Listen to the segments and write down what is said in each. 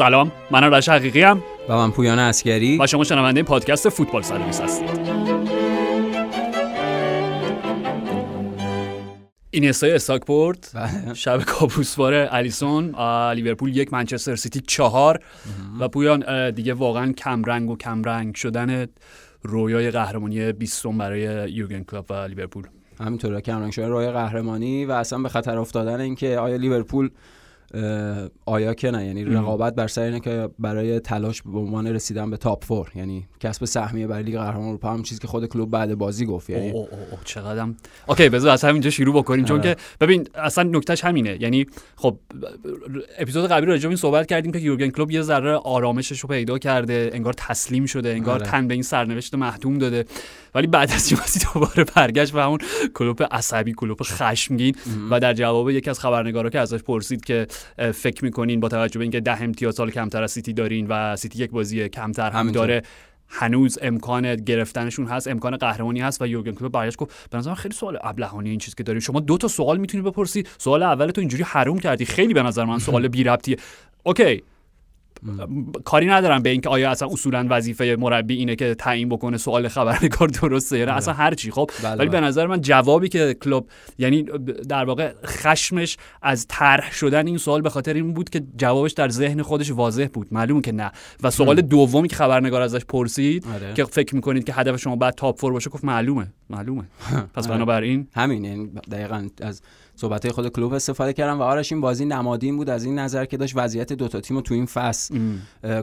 سلام من آرش حقیقی ام. و من پویان اسکری و شما شنونده پادکست فوتبال سرویس هستید. این استای استاکپورت بله. شب کابوسوار الیسون لیورپول یک منچستر سیتی چهار. و پویان دیگه واقعا کمرنگ و کمرنگ شدن رویای قهرمانی بیستم برای یوگن کلوپ و لیورپول. همینطوره کمرنگ شده روی قهرمانی و اصلا به خطر افتادن اینکه آیا لیورپول آیا که نه. یعنی رقابت بر سر اینه که برای تلاش به عنوان رسیدن به top four یعنی کسب سهمیه برای لیگ قهرمان اروپا هم چیزی که خود کلوپ بعد بازی گفت. یعنی اوه اوه اوه چقدرم. OK بذار از همینجا شروع بکنیم. چون آره. که ببین اصلا نکتهش همینه. یعنی خب اپیزود قبلی راجع به این صحبت کردیم که یورگن کلوپ یه ذره آرامشش رو پیدا کرده انگار تسلیم شده انگار آره. تن به این سرنوشت محتوم داده. ولی بعد از بازی دوباره برگشت و همون کلوپ عصبی کلوپ خشمگین و در جواب یکی از خبرنگارا که ازش پرسید که فکر می‌کنین با توجه به اینکه ده امتیاز سال کمتر از سیتی دارین و سیتی یک بازی کمتر هم. داره هنوز امکان گرفتنشون هست امکان قهرمانی هست و یورگن کلوپ برگشت گفت به نظر خیلی سوال ابلهانه این چیز که داری شما دو تا سوال می‌تونی بپرسی سوال اول تو اینجوری حروم کردی خیلی به نظر من سوال بی ربطیه OK کاری ندارم به اینکه آیا اصلا اصولا وظیفه مربی اینه که تعیین بکنه سوال خبرنگار درسته یا نه. اصلا هر چی. خب بله، ولی به بله. نظر من جوابی که کلوپ یعنی در واقع خشمش از طرح شدن این سوال به خاطر این بود که جوابش در ذهن خودش واضح بود. معلومه که نه. و سوال دومی که خبرنگار ازش پرسید آره. که فکر می‌کنید که هدف شما بعد تاپ فور باشه گفت معلومه معلومه. پس آره. بنابراین همین یعنی دقیقا از صحبت خود کلوب استفاده کردم و آرش این بازی نمادین بود از این نظر که داشت وضعیت دوتا تیم رو تو این فصل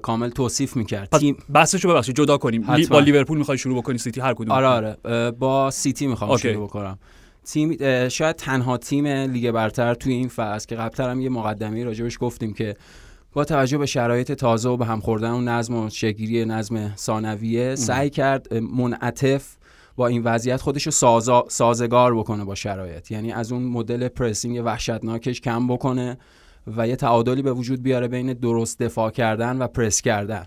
کامل توصیف می‌کرد. تیم بحثشو ببخشید جدا کنیم. حتما. با لیورپول می‌خوای شروع بکنی سیتی هر کدوم. آره آره. با سیتی می‌خوام. شروع بکنم. تیم شاید تنها تیم لیگ برتر توی این فصل که قبلتر هم یه مقدمه راجبش گفتیم که با توجه به شرایط تازه و به هم خوردن و نظم و شگیری نظم ثانویه سعی کرد منعطف با این وضعیت خودش رو سازا- سازگار بکنه با شرایط. یعنی از اون مدل پرسینگ وحشتناکش کم بکنه و یه تعادلی به وجود بیاره بین درست دفاع کردن و پرس کردن.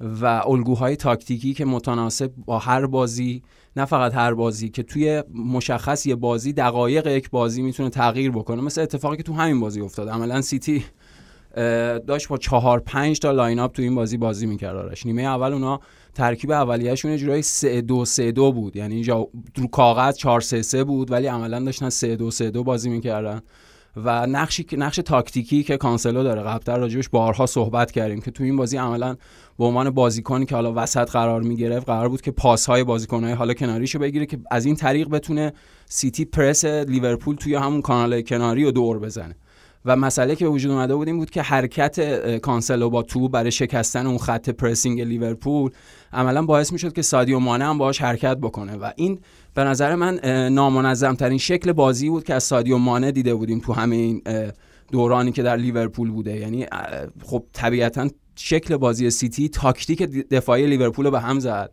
و الگوهای تاکتیکی که متناسب با هر بازی نه فقط هر بازی که توی مشخص یه بازی دقایق یک بازی می‌تونه تغییر بکنه. مثل اتفاقی که تو همین بازی افتاد. عملا سیتی داشت با چهار پنج تا lineup تو این بازی بازی می‌کرد آرش. نیمه اول اونا ترکیب اولیه‌شون یه جورایی 3 2 3 2 بود. یعنی جا رو کاغذ 4 3 3 بود ولی عملا داشتن 3 2 3 2 بازی می‌کردن. و نقشی که نقش تاکتیکی که کانسلو داره. قبلتر راجبش بارها صحبت کردیم که تو این بازی عملا به عنوان بازیکنی که حالا وسط قرار می‌گرفت قرار بود که پاس های بازیکنهای حالا کناریشو بگیره که از این طریق بتونه سیتی پرس لیورپول توی همون کانال کناری رو دور بزنه. و مسئله که به وجود اومده بود این بود که حرکت کانسلو با تو برای شکستن اون خط pressing لیورپول عملا باعث می‌شد که سادیو مانه هم باهاش حرکت بکنه و این به نظر من نامنظم ترین شکل بازی بود که از سادیو مانه دیده بودیم تو همه این دورانی که در لیورپول بوده. یعنی خب طبیعتا شکل بازی سیتی تاکتیک دفاعی لیورپول رو به هم زد.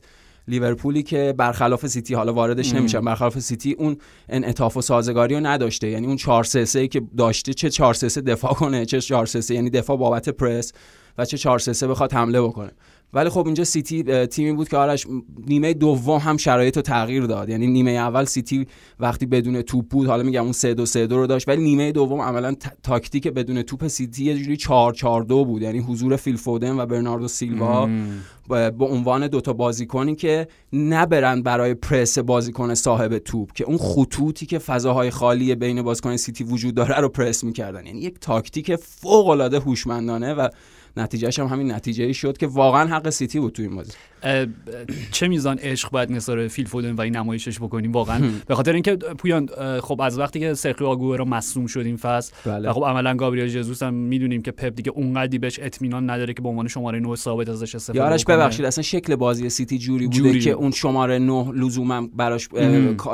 لیورپولی که برخلاف سیتی حالا واردش نمیشم برخلاف سیتی اون انعطاف و سازگاری رو نداشته. یعنی اون 4 3 3 که داشته چه 4 3 3 دفاع کنه چه 4 3 3 یعنی دفاع بابت پرس و چه 4 3 3 بخواد حمله بکنه. ولی خب اینجا سیتی تیمی بود که آرش نیمه دوم هم شرایط رو تغییر داد. یعنی نیمه اول سیتی وقتی بدون توپ بود حالا میگم اون 3 2 3 2 رو داشت ولی نیمه دوم عملا تاکتیک بدون توپ سیتی یه جوری 4 4 2 بود. یعنی حضور فیل فودن و برناردو سیلوا با به عنوان دوتا بازیکنی که نبرن برای پرس بازیکن صاحب توپ که اون خطوطی که فضاهای خالی بین بازیکن سیتی وجود داره رو پرس می‌کردن. یعنی یک تاکتیک فوق العاده هوشمندانه و نتیجهش هم همین نتیجه شد که واقعا حق سیتی بود تو این بازی. چه میزان عشق باید نثار فیل فودن و این نمایشش بکنیم واقعا به خاطر اینکه پویان خب از وقتی که سرخیو آگوئرو مصدوم شد این فصل بله. و خب عملا گابریل ژزوس هم می‌دونیم که پپ دیگه اونقدی بهش اطمینان نداره که به عنوان شماره 9 ثابت ازش استفاده یارش بکنه. ببخشید اصلا شکل بازی سیتی جوری بوده جوری. که اون شماره نه لزوما براش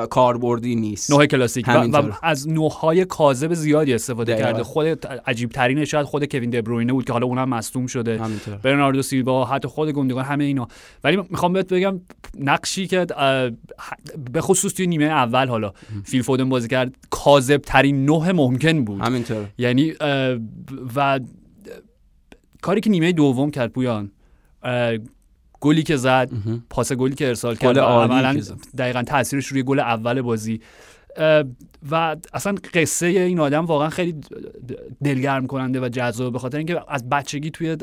کاربردی نیست نوع کلاسیک و, و. از نوعهای کاذب زیادی استفاده. کرده خود عجیب ترین شاید خود کوین دبروینه بود که حالا اونم مصدوم شده برناردو سیلوا حتی خود گوندوگان همه اینا ولی می‌خوام بهت بگم نقشی که به خصوص توی نیمه اول حالا فیل فودن بازی کرد کاذب ترین نوع ممکن بود. همینطور. یعنی و کاری که نیمه دوم کرد پویان گلی که زد پاس گلی که ارسال کرد عملاً زد. دقیقا تاثیرش روی گل اول بازی. و اصلا قصه این آدم واقعا خیلی دلگرم کننده و جذاب به خاطر اینکه از بچگی توی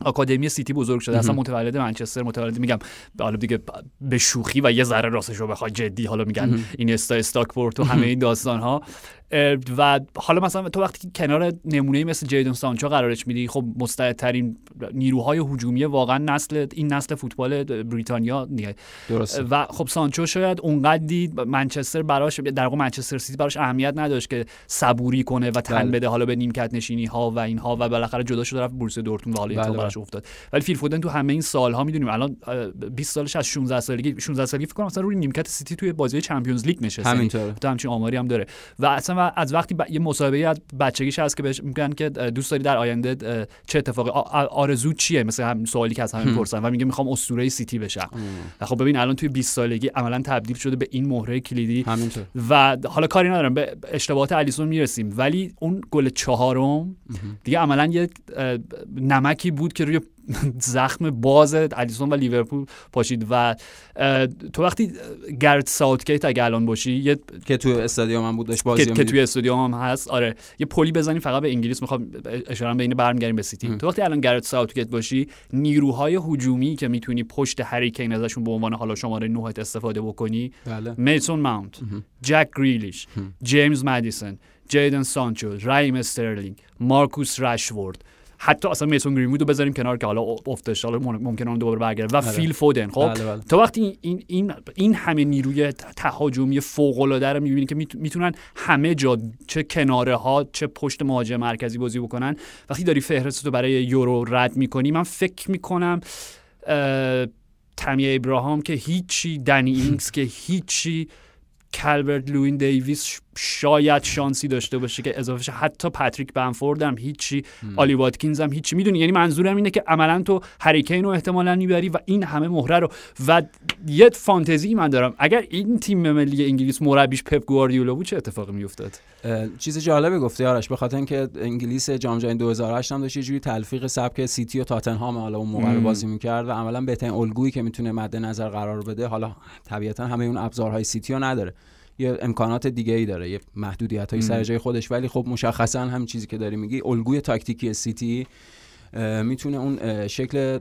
آکادمی سیتی بزرگ شده اصلا متولد منچستر متولد میگم حالا دیگه به شوخی و یه ذره راستش رو بخوای جدی حالا میگن این استا استاکپورته و همه این داستان ها و حالا مثلا تو وقتی کنار نمونه مثل جیدون سانچو قرارش میدی خب مستعدترین نیروهای هجومی واقعا نسل این نسل فوتبال بریتانیا درسته. و خب سانچو شاید اونقدی منچستر براش در واقع منچستر سیتی براش اهمیت نداشت که صبوری کنه و تن بله. بده حالا به نیمکت نشینی ها و اینها و بالاخره جدا شد رفت بورس دورتموند و حالا بله. براش افتاد. ولی فیل فودن تو همه این سالها می‌دونیم الان 20 سالش از 16 سالگی 16 سالگی فکر کنم مثلا روی نیمکت سیتی توی بازی چمپیونز لیگ نشسته. همینطوره. تو همچین آماری هم داره. و اصلا از وقتی ب... یه مصاحبه از بچگیش هست که بهش میگن که دوست داری در آینده چه اتفاقی آرزو چیه؟ مثل هم سوالی که از همه می‌پرسن و میگه می‌خوام اسطوره سیتی بشم. و خب ببین الان توی 20 سالگی عملا تبدیل شده به این مهره کلیدی همینطور. و حالا کاری ندارم به اشتباهات الیسون می‌رسیم. ولی اون گل چهارم دیگه عملا یه نمکی بود که روی زخم باز الیسون و لیورپول پاشید و تو وقتی گرت ساوتگیت اگه الان باشی یه که تو استادیوم هم بود داشت بازی که, که توی استادیوم هم هست آره. یه پلی بزنیم فقط به انگلیس می‌خوام اشاره به این برمیگردیم به سیتی. تو وقتی الان گرت ساوتگیت باشی نیروهای هجومی که می‌تونی پشت هریکین ازشون به عنوان حالا شماره 9 استفاده بکنی بله. میسون ماونت جک گریلیش جیمز مدیسون جیدن سانچو رحیم استرلینگ مارکوس رشورد حتی اصلا میسون گرینوود رو بذاریم کنار که حالا افتش حالا ممکنه اون دوباره برگرده و بله. فیل فودن خب بله بله. تو وقتی این این این همه نیروی تهاجمی فوق العاده رو می‌بینی که می‌تونن همه جا چه کناره ها چه پشت مهاجم مرکزی بازی بکنن وقتی داری فهرست رو برای یورو رد می‌کنی من فکر می‌کنم تامی ابراهام که هیچی دنی اینکس که هیچی کلورت لوین دیویس شاید شانسی داشته باشه که اضافه حتی پاتریک بنفورد هم هیچی آلی واتکینز هم هیچی. می‌دونی یعنی منظورم اینه که عملا تو هریکین رو احتمالا می‌بری و این همه مهره رو. و یه فانتزی من دارم. اگر این تیم ملی انگلیس مربیش پپ گواردیولا بود چه اتفاقی میافتاد؟ چیز جالبی گفتی آرش به خاطر اینکه انگلیس جام جهانی 2018 هم داشت یه جوری تلفیق سبک سیتی و تاتنهام حالا اون موقع بازی می‌کرد و عملا بهترین الگویی که می‌تونه مد نظر قرار بده حالا طبیعتا همه اون ابزارهای سیتی رو نداره. یه امکانات دیگه ای داره یه محدودیت های سر جای خودش. ولی خب مشخصا هم چیزی که داری میگی الگوی تاکتیکی سیتی می‌تونه اون شکل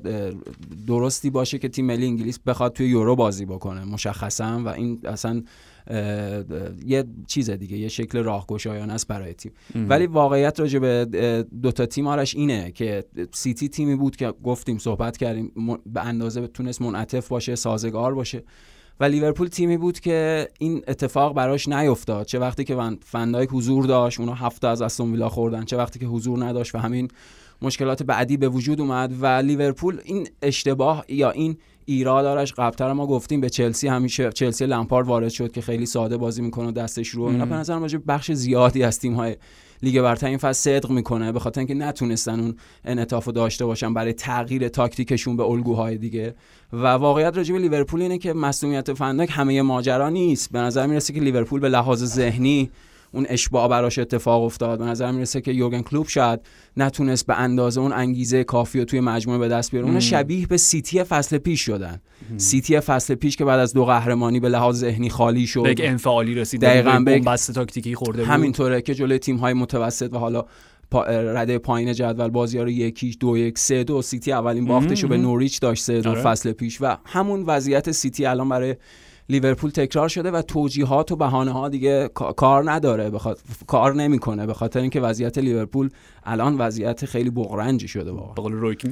درستی باشه که تیم ملی انگلیس بخواد توی یورو بازی بکنه مشخصا. و این اصلا یه چیز دیگه یه شکل راهگشایانه است برای تیم. ولی واقعیت راجع به دوتا تیم آرش اینه که سیتی تیمی بود که گفتیم صحبت کردیم به اندازه تونست منعطف باشه سازگار باشه. و لیورپول تیمی بود که این اتفاق براش نیفتاد. چه وقتی که فندایک حضور داشت اونا هفته از استون ویلا خوردن. چه وقتی که حضور نداشت و همین مشکلات بعدی به وجود اومد و لیورپول این اشتباه یا این ایراد دارش قبلتر ما گفتیم به چلسی همیشه چلسی لمپارد وارد شد که خیلی ساده بازی می‌کنه و دستش رو. اینا به نظر بخش زیادی از تیم های لیگ برتر این فصل صدق می‌کنه به خاطر اینکه نتونستن اون انعطاف داشته باشن برای تغییر تاکتیکشون به الگوهای دیگه. و واقعیت راجع به لیورپول اینه که مصدومیت فن دایک همه ماجرا نیست. به نظر می‌رسه که لیورپول به لحاظ ذهنی اون اشباع براش اتفاق افتاد. به نظر می‌رسه که یورگن کلوپ شاید نتونست به اندازه اون انگیزه کافی و توی مجموعه به دست بیاره. اون شبیه به سیتی فصل پیش شدن. سیتی فصل پیش که بعد از دو قهرمانی به لحاظ ذهنی خالی شد. به انفعالی رسید دقیقاً به بن بست تاکتیکی خورده بود. همینطوره که جلوی تیم های متوسط و حالا رده پایین جدول بازی ها رو یکیش دو یک سه دو. سیتی اولین باختش رو به نوریچ داشت سه دو آره. فصل پیش و همون وضعیت سیتی الان برای لیورپول تکرار شده و توجیهات و بهانه ها دیگه کار نداره بخاطر کار نمی‌کنه به خاطر اینکه وضعیت لیورپول الان وضعیت خیلی بغرنجی شده واقعا. به قول روی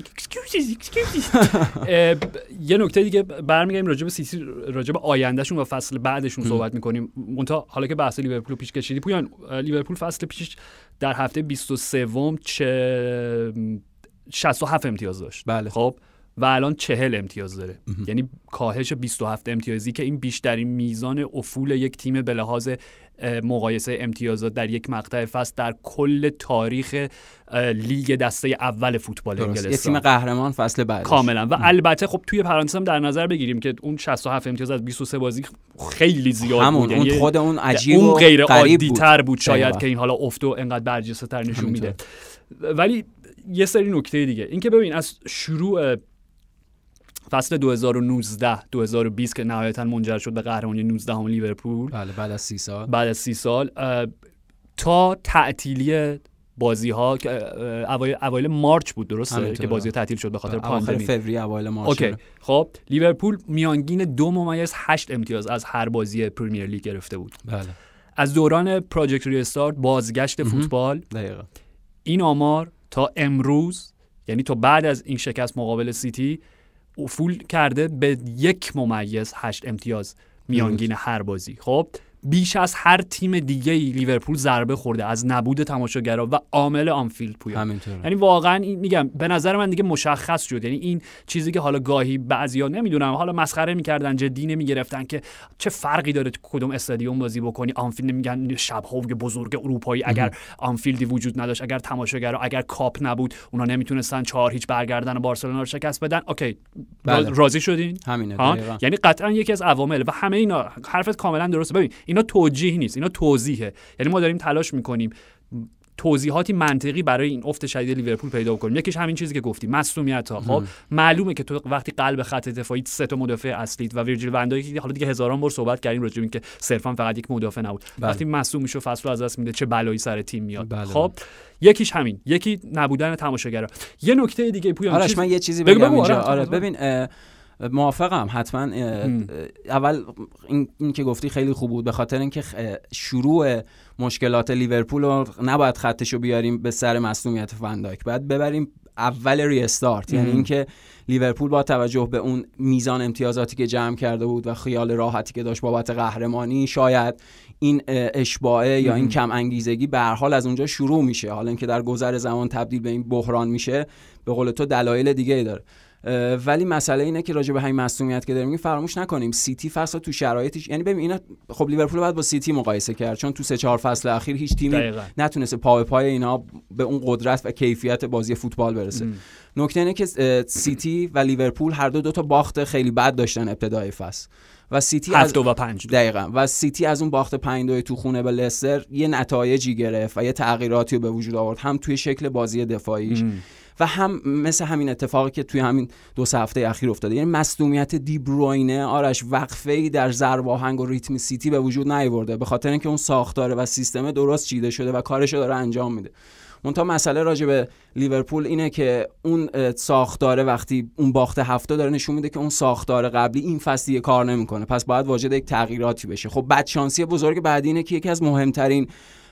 یه نکته دیگه برمیگردیم راجع به سیتی راجع به آیندهشون و فصل بعدشون صحبت می‌کنیم. منتها حالا که بحث لیورپول پیش کشیدی پویان لیورپول فصل پیش در هفته 23 چه 67 امتیاز داشت. بله. خب؟ و الان چهل امتیاز داره. یعنی کاهش 27 امتیازی که این بیشترین میزان افول یک تیم به لحاظ مقایسه امتیازات در یک مقطع فصل در کل تاریخ لیگ دسته اول فوتبال انگلستان. یه تیم قهرمان فصل بعد کاملا. و البته خب توی پرانتز هم در نظر بگیریم که اون 67 امتیاز از 23 بازی خیلی زیاد همون بود. اون یعنی خود اون عجیب اون غیر عادی بود. تر بود شاید که این حالا افت و انقدر برجسته تر نشون میده. ولی یه سری نکته دیگه. اینکه ببین از شروع فصل 2019 2020 که نهایتا منجر شد به قهرمانی 19 هم لیورپول. بله بعد از سی سال. بعد از سی سال اه، تا تعطیلی بازی ها که اوایل اوایل March بود درسته. که بازی تعطیل شد به خاطر اواخر پاندمی. فوریه اوایل March okay خب لیورپول میانگین دو ممیز هشت امتیاز از هر بازی پریمیر لیگ گرفته بود. بله. از دوران Project Restart بازگشت فوتبال دقیقا. این آمار تا امروز یعنی تا بعد از این شکست مقابل سیتی افول کرده به یک ممیز هشت امتیاز میانگین هر بازی. خب بیش از هر تیم دیگه ای لیورپول ضربه خورده از نبود تماشاگرها و عامل آنفیلد پویا. همینطوره. یعنی واقعا این میگم به نظر من دیگه مشخص شد. یعنی این چیزی که حالا گاهی بعضیا نمی‌دونم حالا مسخره می‌کردن جدی نمی‌گرفتن که چه فرقی داره کدوم استادیوم بازی بکنی. آنفیلد میگن شب بزرگ اروپایی اگر آنفیلدی وجود نداشت اگر تماشاگرها اگر Kop نبود اونا نمی‌تونستن چهار هیچ برگردن و بارسلونا رو شکست بدن. okay بله. راضی شدین؟ همینه یعنی قطعا یکی از عوامل و همه اینا حرفت کاملا درسته. ببین اینا توجیه نیست اینا توضیحه. یعنی ما داریم تلاش می‌کنیم توضیحاتی منطقی برای این افت شدید لیورپول پیدا کنیم یکیش همین چیزی که گفتی مصدومیت ها خب معلومه که تو وقتی قلب خط دفاعی سه تا مدافع اصلیت و ویرجیل وندای حالا دیگه هزاران بار صحبت کردیم راجع به اینکه صرفا فقط یک مدافع نبود. بله. وقتی مصوم میشه فصل از دست میده چه بلایی سر تیم میاد بله، خب یکیش همین. یکی نبودن تماشاگرها یه نکته دیگه پویان آرش چیز- من یه چیزی بگم اینجا. آره، آره. ببین موافقم حتما. اول این, این که گفتی خیلی خوب بود به خاطر اینکه شروع مشکلات لیورپول رو نباید خطش رو بیاریم به سر مصونیت فنداک بعد ببریم اول restart یعنی. اینکه لیورپول با توجه به اون میزان امتیازاتی که جمع کرده بود و خیال راحتی که داشت بابت قهرمانی شاید این اشباعه یا این. کم انگیزگی به هر حال از اونجا شروع میشه حالا اینکه در گذر زمان تبدیل به این بحران میشه به قول تو دلایل دیگه ای داره ولی مسئله اینه که راجع به همین مصدومیت که داریم میگیم فراموش نکنیم سیتی فصل تو شرایطش یعنی ببین اینا خب لیورپول باید با سیتی مقایسه کرد چون تو سه چهار فصل اخیر هیچ تیمی دقیقاً. نتونسته پا به پای اینا به اون قدرت و کیفیت بازی فوتبال برسه ام. نکته اینه که سیتی و لیورپول هر دو دو تا باخت خیلی بد داشتن ابتدای فصل و سیتی از دو و پنج دو. دقیقا و سیتی از اون باخت 5 2 تو خونه به لستر یه نتایجی گرفت و یه تغییراتی رو به وجود آورد هم توی شکل بازی دفاعیش ام. و هم مثل همین اتفاقی که توی همین دو سه هفته اخیر افتاده. یعنی مصدومیت دی بروینه آرش وقفه ای در ضرب آهنگ و ریتم سیتی به وجود نیورده. به خاطر اینکه اون ساختاره و سیستم درست چیده شده و کارش داره انجام میده. منتها مسئله راجع به لیورپول اینه که اون ساختاره وقتی اون باخت هفته داره نشون میده که اون ساختار قبلی این فصل دیگه کار نمی‌کنه. پس باید واجد یک تغییراتی بشه. خب بدشانسی بزرگ بعدی اینه که یکی از مهمترین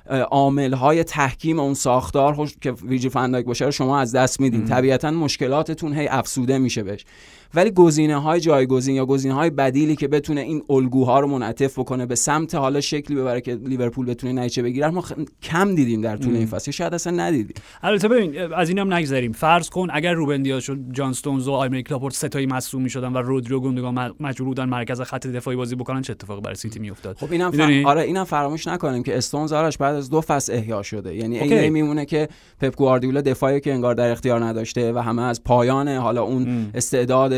عامل های تحکیم اون ساختار که ویجی فنداک باشه رو شما از دست میدین. طبیعتا مشکلاتتون هی افسوده میشه بهش. ولی گزینه های جایگزین یا گزینه های بدیلی که بتونه این الگوها رو منعطف بکنه به سمت حالا شکلی ببره که لیورپول بتونه نتیجه بگیره ما خ... کم دیدیم در طول این فصل شاید اصلا ندیدیم البته ببین از اینم نگذریم فرض کن اگر روبن دیاز و جان استونز و آیمریک لاپورت سه‌تایی مصدوم می‌شدن و رودری و گوندوگان مجبور بودن مرکز خط دفاعی بازی بکنن چه اتفاقی برای سیتی میافتاد خب اینم؟ فر... آره اینم فراموش نکنیم که استونز آرش بعد از دو فصل احیا شده یعنی. این میمونه که پپ گواردیولا دفاعی که انگار در اختیار نداشته و همه از پایان حالا اون ام.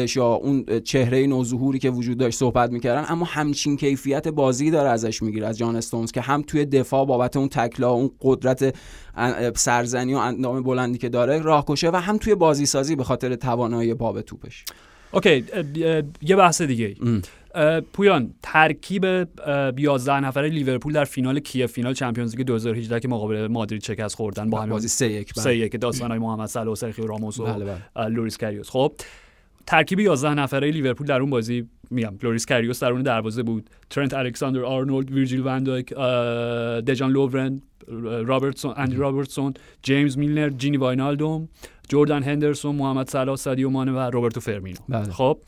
استعدادش یا اون چهره نوظهوری که وجود داشت صحبت می‌کردن اما همچین کیفیت بازی داره ازش می‌گیره از جان استونز که هم توی دفاع بابت اون تکلا اون قدرت سرزنی و اندام بلندی که داره راهکشه و هم توی بازی سازی به خاطر توانایی با توپش okay یه بحث دیگه ام. پویان ترکیب اه، 11 نفره لیورپول در فینال کیف فینال چمپیونز لیگ 2018 که مقابل مادرید شکست خوردن با همین بازی سه یک بله. سه یک داستانای محمد صلاح و سرخیو راموس و بله، بله. لوریس کاریوس خب ترکیب 11 نفره لیورپول در اون بازی میگم لوریس کاریوس در اون دروازه بود. ترنت الکساندر آرنولد ویرجیل وندایک اه، دژان لوورن رابرتسون اندی رابرتسون جیمز میلنر جینی واینالدوم جردن هندرسون محمد صلاح سادیو مانه و روبرتو فرمینو. بله. خب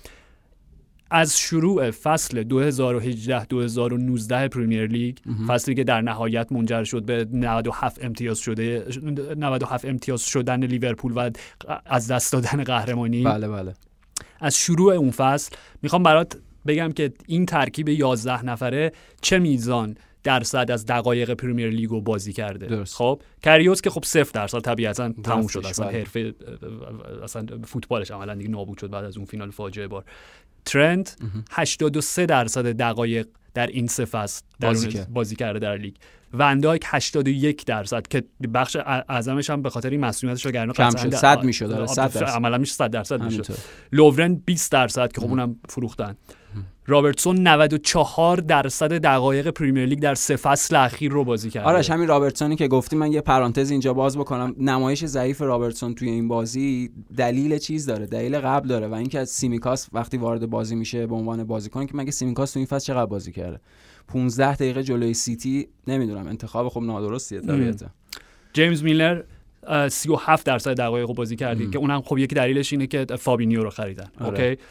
از شروع فصل 2018-2019 پریمیر لیگ فصلی که در نهایت منجر شد به 97 امتیاز شده 97 امتیاز شدن لیورپول و از دست دادن قهرمانی. بله بله. از شروع اون فصل می‌خوام برات بگم که این ترکیب 11 نفره چه میزان درصد از دقایق پریمیر لیگ رو بازی کرده درست. خب کریوس که خب صفر درصد طبیعتا تموم شد اصلا بله. حرفه اصلا فوتبالش عملا دیگه نابود شد بعد از اون فینال فاجعه بار ترنت 83 درصد دقایق در این سه فصل بازی. بازی کرده در لیگ. وندایک 81 درصد که بخش اعظمش هم به خاطر این مسئولیتش وگرنه کم شد. در- صد می‌شد، آره، آه، صد درصد. عملا میشه 100 درصد همینطور. لوورن 20 درصد که خب اونم فروختن. رابرتسون 94 درصد دقایق پریمیر لیگ در سه فصل اخیر رو بازی کرده. آرش همین رابرتسونی که گفتی من یه پرانتز اینجا باز بکنم. نمایش ضعیف رابرتسون توی این بازی دلیل چیز داره؟ دلیل قبل داره و اینکه از سیمیکاس وقتی وارد بازی میشه به عنوان بازیکن که مگه سیمیکاس تو این فصل چقدر بازی کرده؟ 15 دقیقه جلوی سیتی نمی‌دونم انتخاب خب نادرستیه طبیعتا. جیمز میلنر اه، 37 درصد دقایق رو بازی کرده که اونم خب یکی دلیلش اینه که فابینیو رو خریدن. آره. okay؟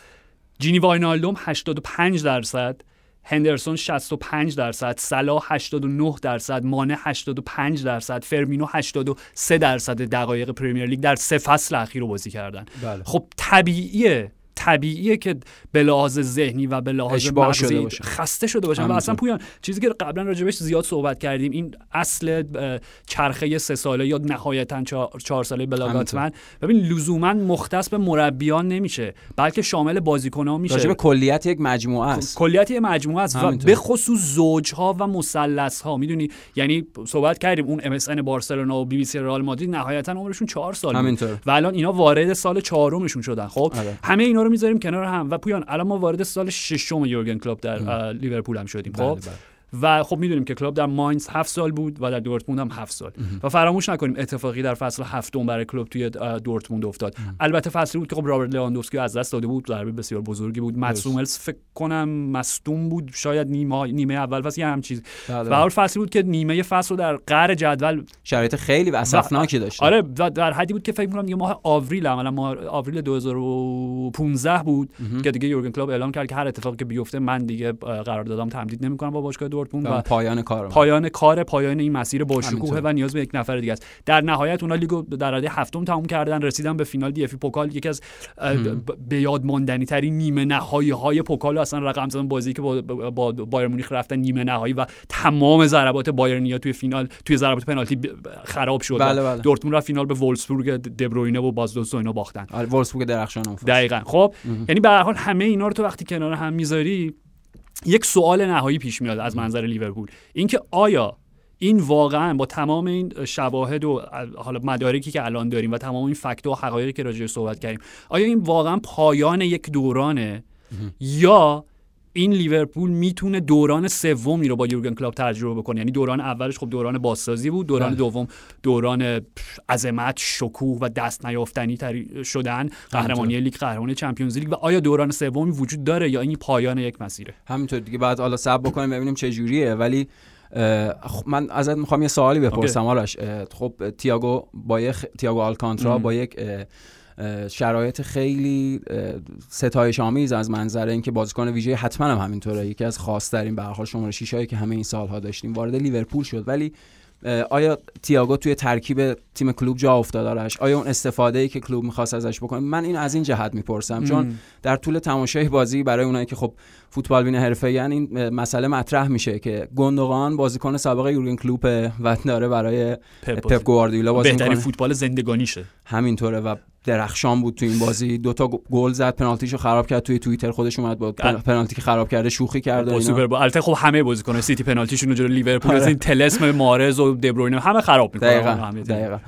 جینی واینالدوم 85 درصد هندرسون 65 درصد صلاح 89 درصد مانه 85 درصد فرمینو 83 درصد دقایق پریمیر لیگ در سه فصل اخیر رو بازی کردن بله. خب طبیعیه طبیعیه که به لحاظ ذهنی و به لحاظ مغزی. خسته شده باشن و. اصلا پویان چیزی که قبلا راجبش زیاد صحبت کردیم این اصل چرخه سه ساله یا نهایتا چهار, ساله بلاگاتمن ببین لزوما مختص به مربیان نمیشه بلکه شامل بازیکنان میشه راجع به کلیت یک مجموعه است کلیت یه مجموعه است و. به خصوص زوجها و مثلث ها می‌دونی یعنی صحبت کردیم اون MSN بارسلونا و بی بی سی رئال مادرید نهایتا عمرشون چهار سال بود. همینطور. و الان اینا وارد سال چهارمشون شدن خب آره. همه اینا رو می‌ذاریم کنار هم. و پویان الان ما وارد سال ششم یورگن کلوپ در لیورپول هم شدیم. خب؟ بله، بله. و خب می‌دونیم که کلوپ در ماینز هفت سال بود و در دورتموند هم هفت سال. و فراموش نکنیم اتفاقی در فصل هفتم برای کلوپ توی دورتموند افتاد. البته فصلی بود که خب رابرت لواندوفسکی از دست داده بود ضربه بسیار بزرگی بود. مت درست. هوملز فکر کنم مصدوم بود شاید نیمه نیمه اول فصل یه هم چیز. بله، و حال فصلی بود که نیمه فصل رو در قعر جدول شرایط خیلی اسفناکی داشت آره در حدی بود که فکر می‌کنم دیگه ماه آوریل عملا ماه آوریل 2015 بود که دیگه یورگن کلوپ اعلام کرد که هر اتفاقی که بیفته من دیگه اه، قراردادم تمدید نمی‌کنم با باشگاه دورتموند و پایان کار پایان کار پایان این مسیر با شکوه همینطور. و نیاز به یک نفر دیگه است در نهایت اونا لیگو در رده هفتم تموم کردن رسیدن به فینال دی اف پوکال یکی از به یاد ماندنی ترین نیمه نهایی های پوکال اصلا رقم زدن بازی که با, با بایر مونیخ رفتن نیمه نهایی و تمام ضربات بایرنیا توی فینال توی ضربات پنالتی خراب شد بله، بله. دورتموند رفت فینال به وولسبورگ دبروینه و بازدوست و اینا باختن آره وولفسبورگ درخشان. دقیقا خب یعنی به هر حال همه اینا رو تو وقتی کنار هم می‌ذاری یک سوال نهایی پیش میاد از منظر لیورپول. اینکه آیا این واقعا با تمام این شواهد و حالا مدارکی که الان داریم و تمام این فکت و حقایقی که راجعش صحبت کردیم آیا این واقعا پایان یک دورانه؟ یا این لیورپول می‌تونه دوران سومی رو با یورگن کلوپ تجربه بکنه. یعنی دوران اولش خب دوران بازسازی بود دوران بله. دوم دوران عظمت شکوه و دست نیافتنی تری شدن قهرمانی لیگ قهرمانی چمپیونز لیگ. و آیا دوران سومی وجود داره یا این پایان یک مسیره؟ همینطور دیگه بعد حالا صبر بکنیم ببینیم چه جوریه. ولی خب من ازت می‌خوام یه سوالی بپرسم آرش. خب تییاگو با یک تییاگو آلکانترا. با یک شرایط خیلی ستایش آمیز از منظر اینکه بازیکن ویژه حتما هم همینطوره. یکی از خاصترین به حال شماره 6 هایی که همه این سالها داشتیم وارد لیورپول شد. ولی آیا تییاگو توی ترکیب تیم کلوب جا افتاد آرش؟ آیا اون استفاده ای که کلوب می‌خواست ازش بکنه؟ من این از این جهت می‌پرسم. چون. در طول تماشای بازی برای اونایی که خب فوتبال بین حرفه‌ای این اه، مسئله مطرح میشه که گوندوغان بازیکن سابق یورگن کلوپ و داره برای پپ گواردیولا بازی بهترین فوتبال زندگانیشه. همینطوره و درخشان بود تو این بازی. دوتا گل زد پنالتیشو خراب کرد توی توییتر خودش اومد با پن- پنالتی که خراب کرده شوخی کرد و با اینا. Super Bowl. البته خب همه بازیکن سیتی پنالتیشون رو جلوی لیورپول آره. از این طلسم محرز و دبروینه همه خراب می‌کنن. دقیقا دقیقا.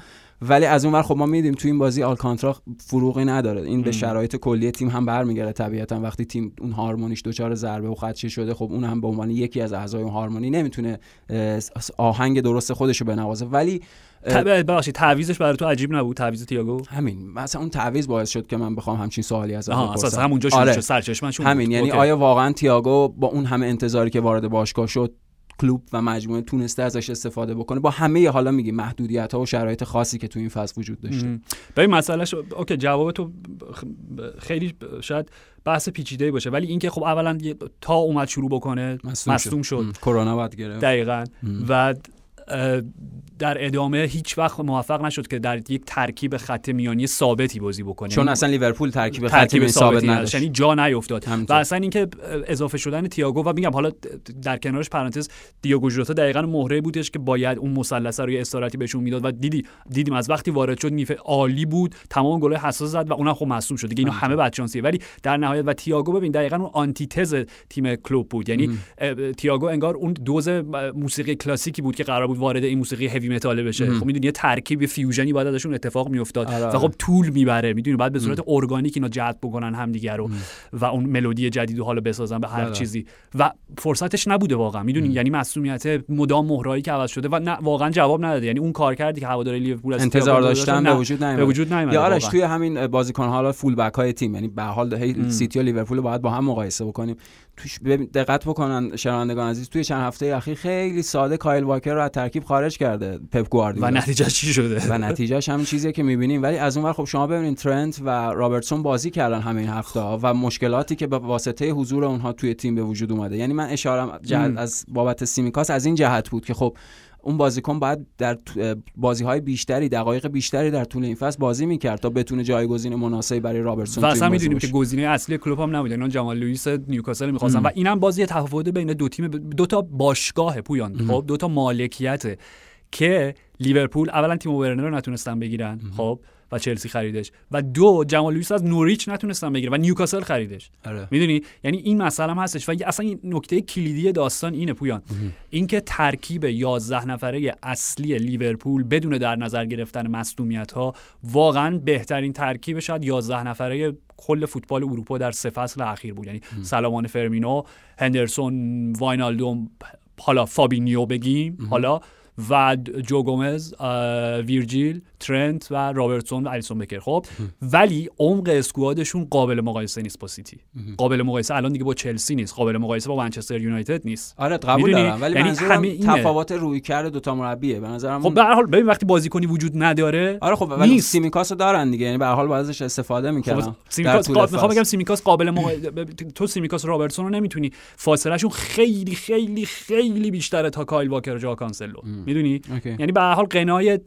ولی از اون ور خب ما میدیم تو این بازی آلکانترا فروغی نداره. این به. شرایط کلی تیم هم برمی‌گرده طبیعتا. وقتی تیم اون هارمونیش دچار ضربه و خدشه شده خب اون هم به عنوان یکی از اعضای اون هارمونی نمی‌تونه آهنگ درست خودش رو بنوازه. ولی ببخشید تعویضش برای تو عجیب نبود تعویض تییاگو همین مثلا اون تعویض باعث شد که من بخوام همچین سوالی از آها اساسا همونجا شروع آره. شد سرچشمه‌شون همین. یعنی okay. آیا واقعا تییاگو با اون همه انتظاری که وارد باشگاه شد کلوپ و مجموعه تونسته ازش استفاده بکنه با همه حالا میگی محدودیت ها و شرایط خاصی که تو این فصل وجود داشته. ببین مسئله‌ش okay جواب تو خیلی شاید بحث پیچیده باشه ولی اینکه خب اولا تا اومد شروع بکنه مصدوم شد. کرونا بعد گرفت دقیقا. و در ادامه هیچ وقت موفق نشد که در یک ترکیب خط میانی ثابتی بازی بکنه. چون اصلا لیورپول ترکیب خط میانی ثابت نداشت. یعنی جا نیافتاد. و اصلا اینکه اضافه شدن تییاگو و میگم حالا در کنارش پرانتز دیاگو ژوتا دقیقا مهره بودش که باید اون مثلث رو استراتی بهشون می‌داد و دیدی دیدیم از وقتی وارد شد نیف عالی بود تمام گل حساس زد و اونم خب مصدوم شد. دیگه اینا همه بچانسیه ولی در نهایت و تییاگو ببین دقیقا اون آنتیتز تیم کلوپ بود. یعنی تییاگو انگار اون دوز موسیقی کلاسیکی بود که قرار بود وارد این موسیقی heavy metal بشه. خب می‌دونی یه ترکیب fusion ی باید ازشون اتفاق میافتاد. آره، و آره. خب طول می‌بره. می‌دونی بعد به صورت ارگانیک اینا جذب بکنن همدیگه رو و اون ملودی جدید رو حالا بسازن به هر بله. چیزی. و فرصتش نبوده واقعا. می‌دونی؟ یعنی مسئولیت مدام مهره‌هایی که عوض شده و نه واقعا جواب نداده. یعنی اون کارکردی که هواداری لیورپول انتظار داشتن به وجود نیومد. به وجود نیومده یا. توی همین بازیکن حالا full back های تیم یعنی به هر حال سیتی و لیورپول رو باید با هم مقایسه بکنیم. توش دقت بکنن شنوندگان عزیز توی چند هفته اخیر خیلی ساده کایل واکر رو از ترکیب خارج کرده پپ گواردیولا. و نتیجه چی شده؟ و نتیجهش همین چیزیه که می‌بینیم. ولی از اون ور خب شما ببینید ترنت و رابرتسون بازی کردن همین هفته ها و مشکلاتی که به واسطه حضور اونها توی تیم به وجود اومده. یعنی من اشارم. از بابت سیمیکاس از این جهت بود که خب اون بازیکن باید در بازی های بیشتری دقایق بیشتری در طول این فصل بازی می‌کرد تا بتونه جایگزین مناسبی برای رابرتسون و اصلا می‌دونیم که. گزینه اصلی کلوپ هم نبود اینا جمال لوئیس نیوکاسل می‌خواستن. و اینم بازی تفاوت بین دو تیم دو تا باشگاه پویان خب؟ دو تا مالکیت که لیورپول اولا تیمو ورنر رو نتونستن بگیرن خب؟ و چلسی خریدش. و دو جمال لوئیس از نوریچ نتونستن بگیرن و نیوکاسل خریدش. آره. می‌دونی؟ یعنی این مسئله هم هستش. و اصلا این نکته کلیدی داستان اینه پویان. اینکه ترکیب 11 نفره اصلی لیورپول بدون در نظر گرفتن مصدومیت ها واقعا بهترین ترکیب شاید 11 نفره کل فوتبال اروپا در سه فصل اخیر بود. یعنی صلاح مانه فیرمینو هندرسون واینالدوم حالا فابینیو بگیم حالا و جو گومز ویرجیل ترنت و رابرتسون و الیسون بکر. خب ولی عمق squad شون قابل مقایسه نیست با سیتی. قابل مقایسه الان دیگه با چلسی نیست. قابل مقایسه با منچستر یونایتد نیست. آره قبول؟ دارم ولی یعنی منظورم. تفاوت رویکرد دوتا مربیه. به نظرم خب به هر حال ببین وقتی بازیکنی وجود نداره آره خب ولی. سیمیکاس دارن دیگه. یعنی به هر حال باید ازش استفاده می‌کردن خب سیمیکاس. می‌خوام بگم سیمیکاس قابل مقا... تو سیمیکاس و رابرتسون رو نمی‌تونی. فاصلهشون خیلی خیلی خیلی بیشتره تا کایل واکر و ژائو کانسلو می‌دونی. یعنی به هر حال غنای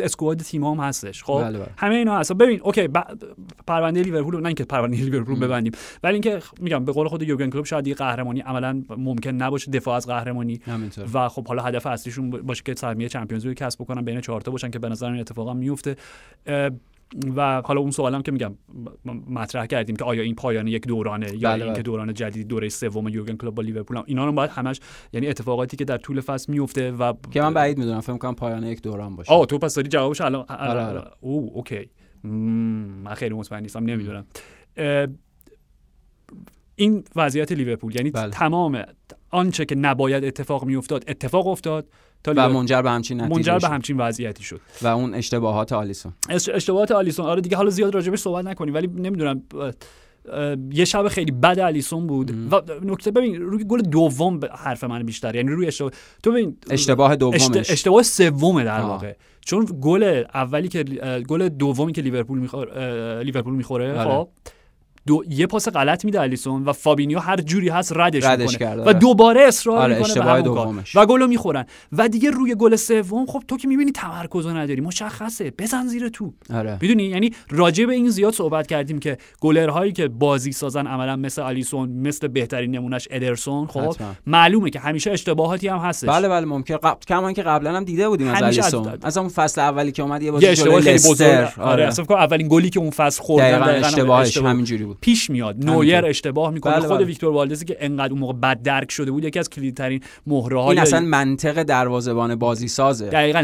squad تیم هم هستش خب؟ بله، بله. همه اینا هست. ببین okay ب... پرونده لیورپول نه اینکه پرونده لیورپول ببندیم ولی اینکه میگم به قول خود یورگن کلوپ شاید قهرمانی عملا ممکن نباشه دفاع از قهرمانی. همینطور. و خب حالا هدف اصلیشون باشه که سهمیه Champions League کسب بکنن بین چهار تا باشن که به نظر این اتفاقا میفته. و حالا اون سوالم که میگم مطرح کردیم که آیا این پایان یک دورانه یا بله، اینکه بله. دوران جدید دوره سوم یورگن کلوب با لیورپول. اینا رو باید همش یعنی اتفاقاتی که در طول فصل میفته و که من بعید می‌دونم فکر کنم پایان یک دوران باشه آه تو پس داری جوابش الان آره، آره. او اوکی من خیلی مطمئن نیستم نمی‌دونم این وضعیت لیورپول یعنی بله. تمام آنچه که نباید اتفاق میافتاد اتفاق افتاد تا و منجر به همچین نتیجه منجر به. همچین وضعیتی شد. و اون اشتباهات آلیسون. اش- اشتباهات آلیسون. آره دیگه حالا زیاد راجبش صحبت نکنیم ولی نمی‌دونم یه شب خیلی بد آلیسون بود. و نکته ببین روی گل دوم حرف من بیشتر یعنی روی اشتباه تو ببین اشتباه دومش. اشت- اشتباه سومه در آه. واقع. چون گل اولی که گل دومی که لیورپول می‌خوره لیورپول می‌خوره آره. خب دو یه پاس غلط میده الیسون و فابینیو هر جوری هست ردش, ردش می‌کنه. و آره. دوباره اصرار آره، می‌کنه به همون. و گلو می‌خورن. و دیگه روی گل سوم خب تو که می‌بینی تمرکزو نداری. مشخصه. بزن زیر تو آره. می‌دونی؟ یعنی راجع به این زیاد صحبت کردیم که گلرهایی که بازی سازن عملا مثل آلیسون مثل بهترین نمونش ادرسون خب حتما. معلومه که همیشه اشتباهاتی هم هستش. بله بله ممکن. قبل کما که قبلا هم دیده بودیم از همیشه از- از اون فصل اولی که اومد یه بازی اشتباه خیلی بزرگ. آره. اصلا فکر کنم اولین گلی که اون فصل خوردن دقیقاً اشتباهش اشتباه همینجوری بود. پیش میاد. نویر اشتباه می‌کنه. بله، خود بله. ویکتور والدزی که انقدر اون موقع بد درک شده بود یکی از کلیدترین مهره این اصلا منطق دروازه‌بان بازی سازه دقیقا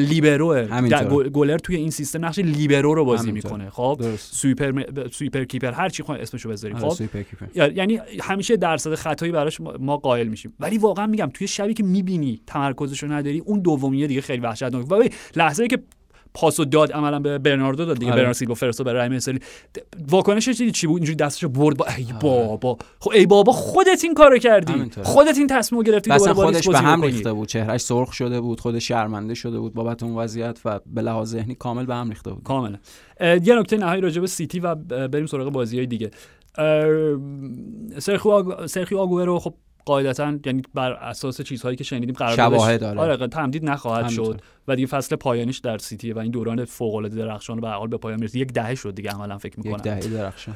گل- گلر توی این سیستم نقش لیبرو رو بازی همینطور. می‌کنه. خب درست. sweeper م- sweeper keeper هر چی خواهی اسمشو بذاریم آره، خب یعنی همیشه درصد خطایی براش ما- قائل میشیم. ولی واقعا میگم توی شبی که می‌بینی تمرکزشو نداری اون دومیه دیگه خیلی وحشتناک. و ببین، لحظه پاسو داد عملا به برناردو داد. دیگه آره. برناردو سیلوا فرستاد برای رحیم واکنشش دیدی چی بود؟ اینجوری دستشو برد با ای بابا. خب ای بابا خودت این کارو کردی. همینطور. خودت این تصمیم گرفتی اصلا خودش به هم. ریخته بود. چهرهش سرخ شده بود خودش شرمنده شده بود بابت اون وضعیت و به لحاظ ذهنی کامل به هم ریخته بود. کاملا یه نکته نهایی راجع به سیتی و بریم سراغ بازی های دیگه. سرخیو آگوئرو خب قاعدتا یعنی بر اساس چیزهایی که شنیدیم قرار داره. آره. تمدید نخواهد همینطور. شد و دیگه فصل پایانیش در سیتیه و این دوران فوق العاده درخشان به حال به پایان می‌رسه. یک دهه شد دیگه عملا فکر یک می‌کنم دهه درخشان.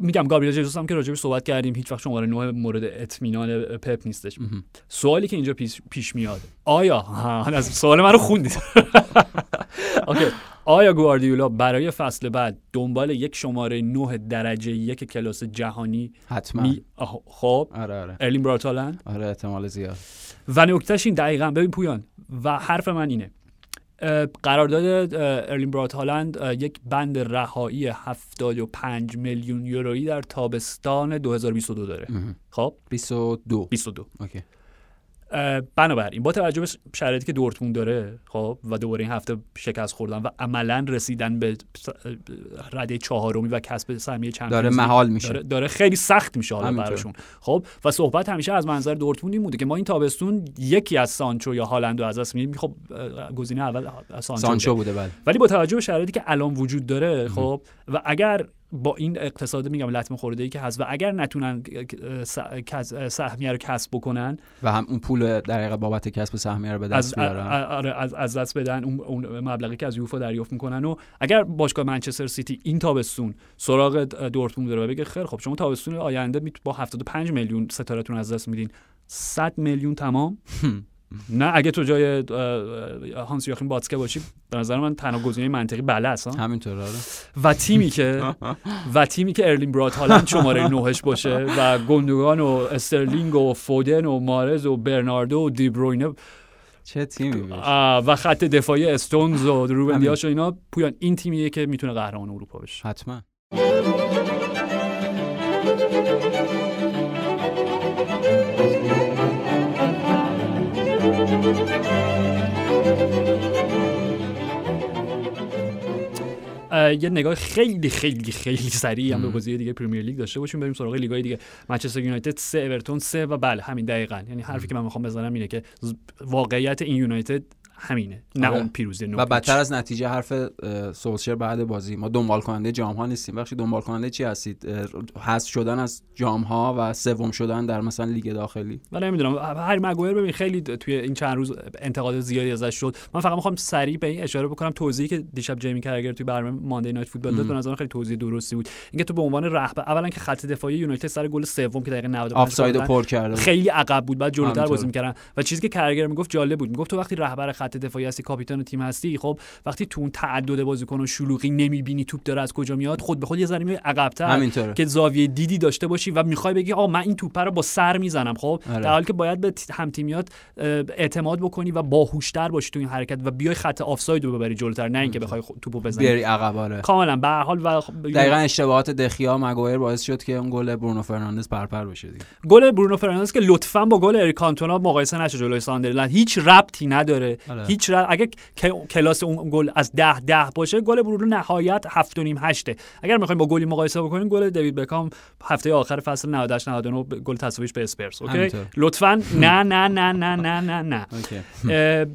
میگم گابریل جزوس هم که راجبش صحبت کردیم هیچ وقت شماره نه مورد اطمینان پپ نیستش. سوالی که اینجا پیش, پیش میاد. آیا ها، از سوال من رو خوندید. okay. آیا گواردیولا برای فصل بعد دنبال یک شماره نه درجه یک کلاس جهانی حتما. می... خب. آره آره. ارلینگ برات هالند؟ آره احتمال زیاد. و نکتهش این دقیقا. ببین پویان و حرف من اینه. قرارداد ارلین برات هالند یک بند رهایی 75 میلیون یورویی در تابستان 2022 داره. خب؟ 22 22 اوکی. بنابراین با توجه به شرایطی که دورتموند داره خب و دوباره این هفته شکست خوردن و عملا رسیدن به رده چهارمی و کسب سهمیه چمپیونز داره محال میشه. داره, داره خیلی سخت میشه حالا. براشون. خب و صحبت همیشه از منظر دورتموند این بوده که ما این تابستون یکی از سانچو یا هالند رو از دست میدیم. خب گزینه اول سانچو, سانچو بوده. بوده بله. ولی با توجه به شرایطی که الان وجود داره خب و اگر با این اقتصاد میگم لطمه خورده ای که هست. و اگر نتونن سهمیه رو کسب بکنن و هم اون پول در حقیقت بابت کسب سهمیه رو به دست بیارن. آره، از, از دست بدن اون, مبلغی که از یوفا دریافت می‌کنن. و اگر باشگاه منچستر سیتی این تابستون سراغ دورتموند داره و بگه خیلی خب شما تابستون آینده با 75 میلیون ستارهتون از دست میدین. 100 میلیون تمام؟ نه اگه تو جای هانس یاخیم باتسکه باشی به نظر من تنها گزینه منطقی بله است؟ همینطور آره. و تیمی که و تیمی که ارلین برات هالند شماره نوهش باشه و گندوگان و استرلینگ و فودن و مارز و برناردو و دیبروینه چه تیمی و خط دفاعی استونز و روبن. دیاش و اینا. پویان این تیمیه که می‌تونه قهرمان اروپا بشه. حتما. یه نگاه خیلی خیلی خیلی سریع هم به. بازی دیگه Premier League داشته باشیم. بریم سراغ لیگای دیگه. منچستر یونایتد سه اورتون سه و بله همین دقیقاً. یعنی حرفی که من می‌خوام بزنم اینه که واقعیت این یونایتد همینه نه آره. اون پیروزی نو و بدتر از نتیجه حرف سولشر بعد بازی. ما دنبال کننده جام ها نیستیم. بخشی دنبال کننده چی هستید؟ حذف شدن از جام ها و سوم شدن در مثلا لیگ داخلی. من نمی‌دونم. هری مگوایر ببین خیلی توی این چند روز انتقاد زیادی ازش شد. من فقط می‌خوام سریع به این اشاره بکنم. توضیحی که دیشب جیمی کرگر توی برنامه Monday Night Football داد. به نظر خیلی توضیح درستی بود. اینکه تو به عنوان رهبر اولا که خط دفاعی یونایتد سر گل سوم که دقیقه 95 آفساید پر کرده بود. خیلی عقب بود. بعد جلوتر. بازی می‌کردن. و چیزی که کرگر می‌گفت جالب بود. می‌گفت تو وقتی رهبر خط دفاعی هستی کاپیتان تیم هستی. خب وقتی تو اون تعدد بازیکن و شلوغی نمی‌بینی توپ داره از کجا میاد خود به خود یه ذره میای عقب‌تر که زاویه دیدی داشته باشی و می‌خوای بگی آ من این توپ رو با سر می‌زنم. خب آره. در حالی که باید به هم تیمیات اعتماد بکنی و باهوشتر باشی تو این حرکت و بیای خط آفساید رو ببری جلوتر نه اینکه بخوای توپو بزنی. بیاری عقب آره. کاملا. به هر حال و خب دقیقا اشتباهات دخیا مگایر باعث شد که اون گل برونو فرناندز پرپر بشه دیگه. گل برونو فرناندز که لطفا با گل اریک کانتونا مقایسه نشه جلوی ساندرلند. هیچ ربطی نداره. آره. هیچ ربط اگه کلاس اون گل از ده ده باشه گل برونو نهایت هفت و نیم هشته اگر می‌خوایم با گلی مقایسه بکنیم گل دیوید بکام هفته آخر فصل 98 99 ب- گل تساویش به اسپرس اوکی؟ همینطور. لطفا. نه نه نه نه نه نه نه.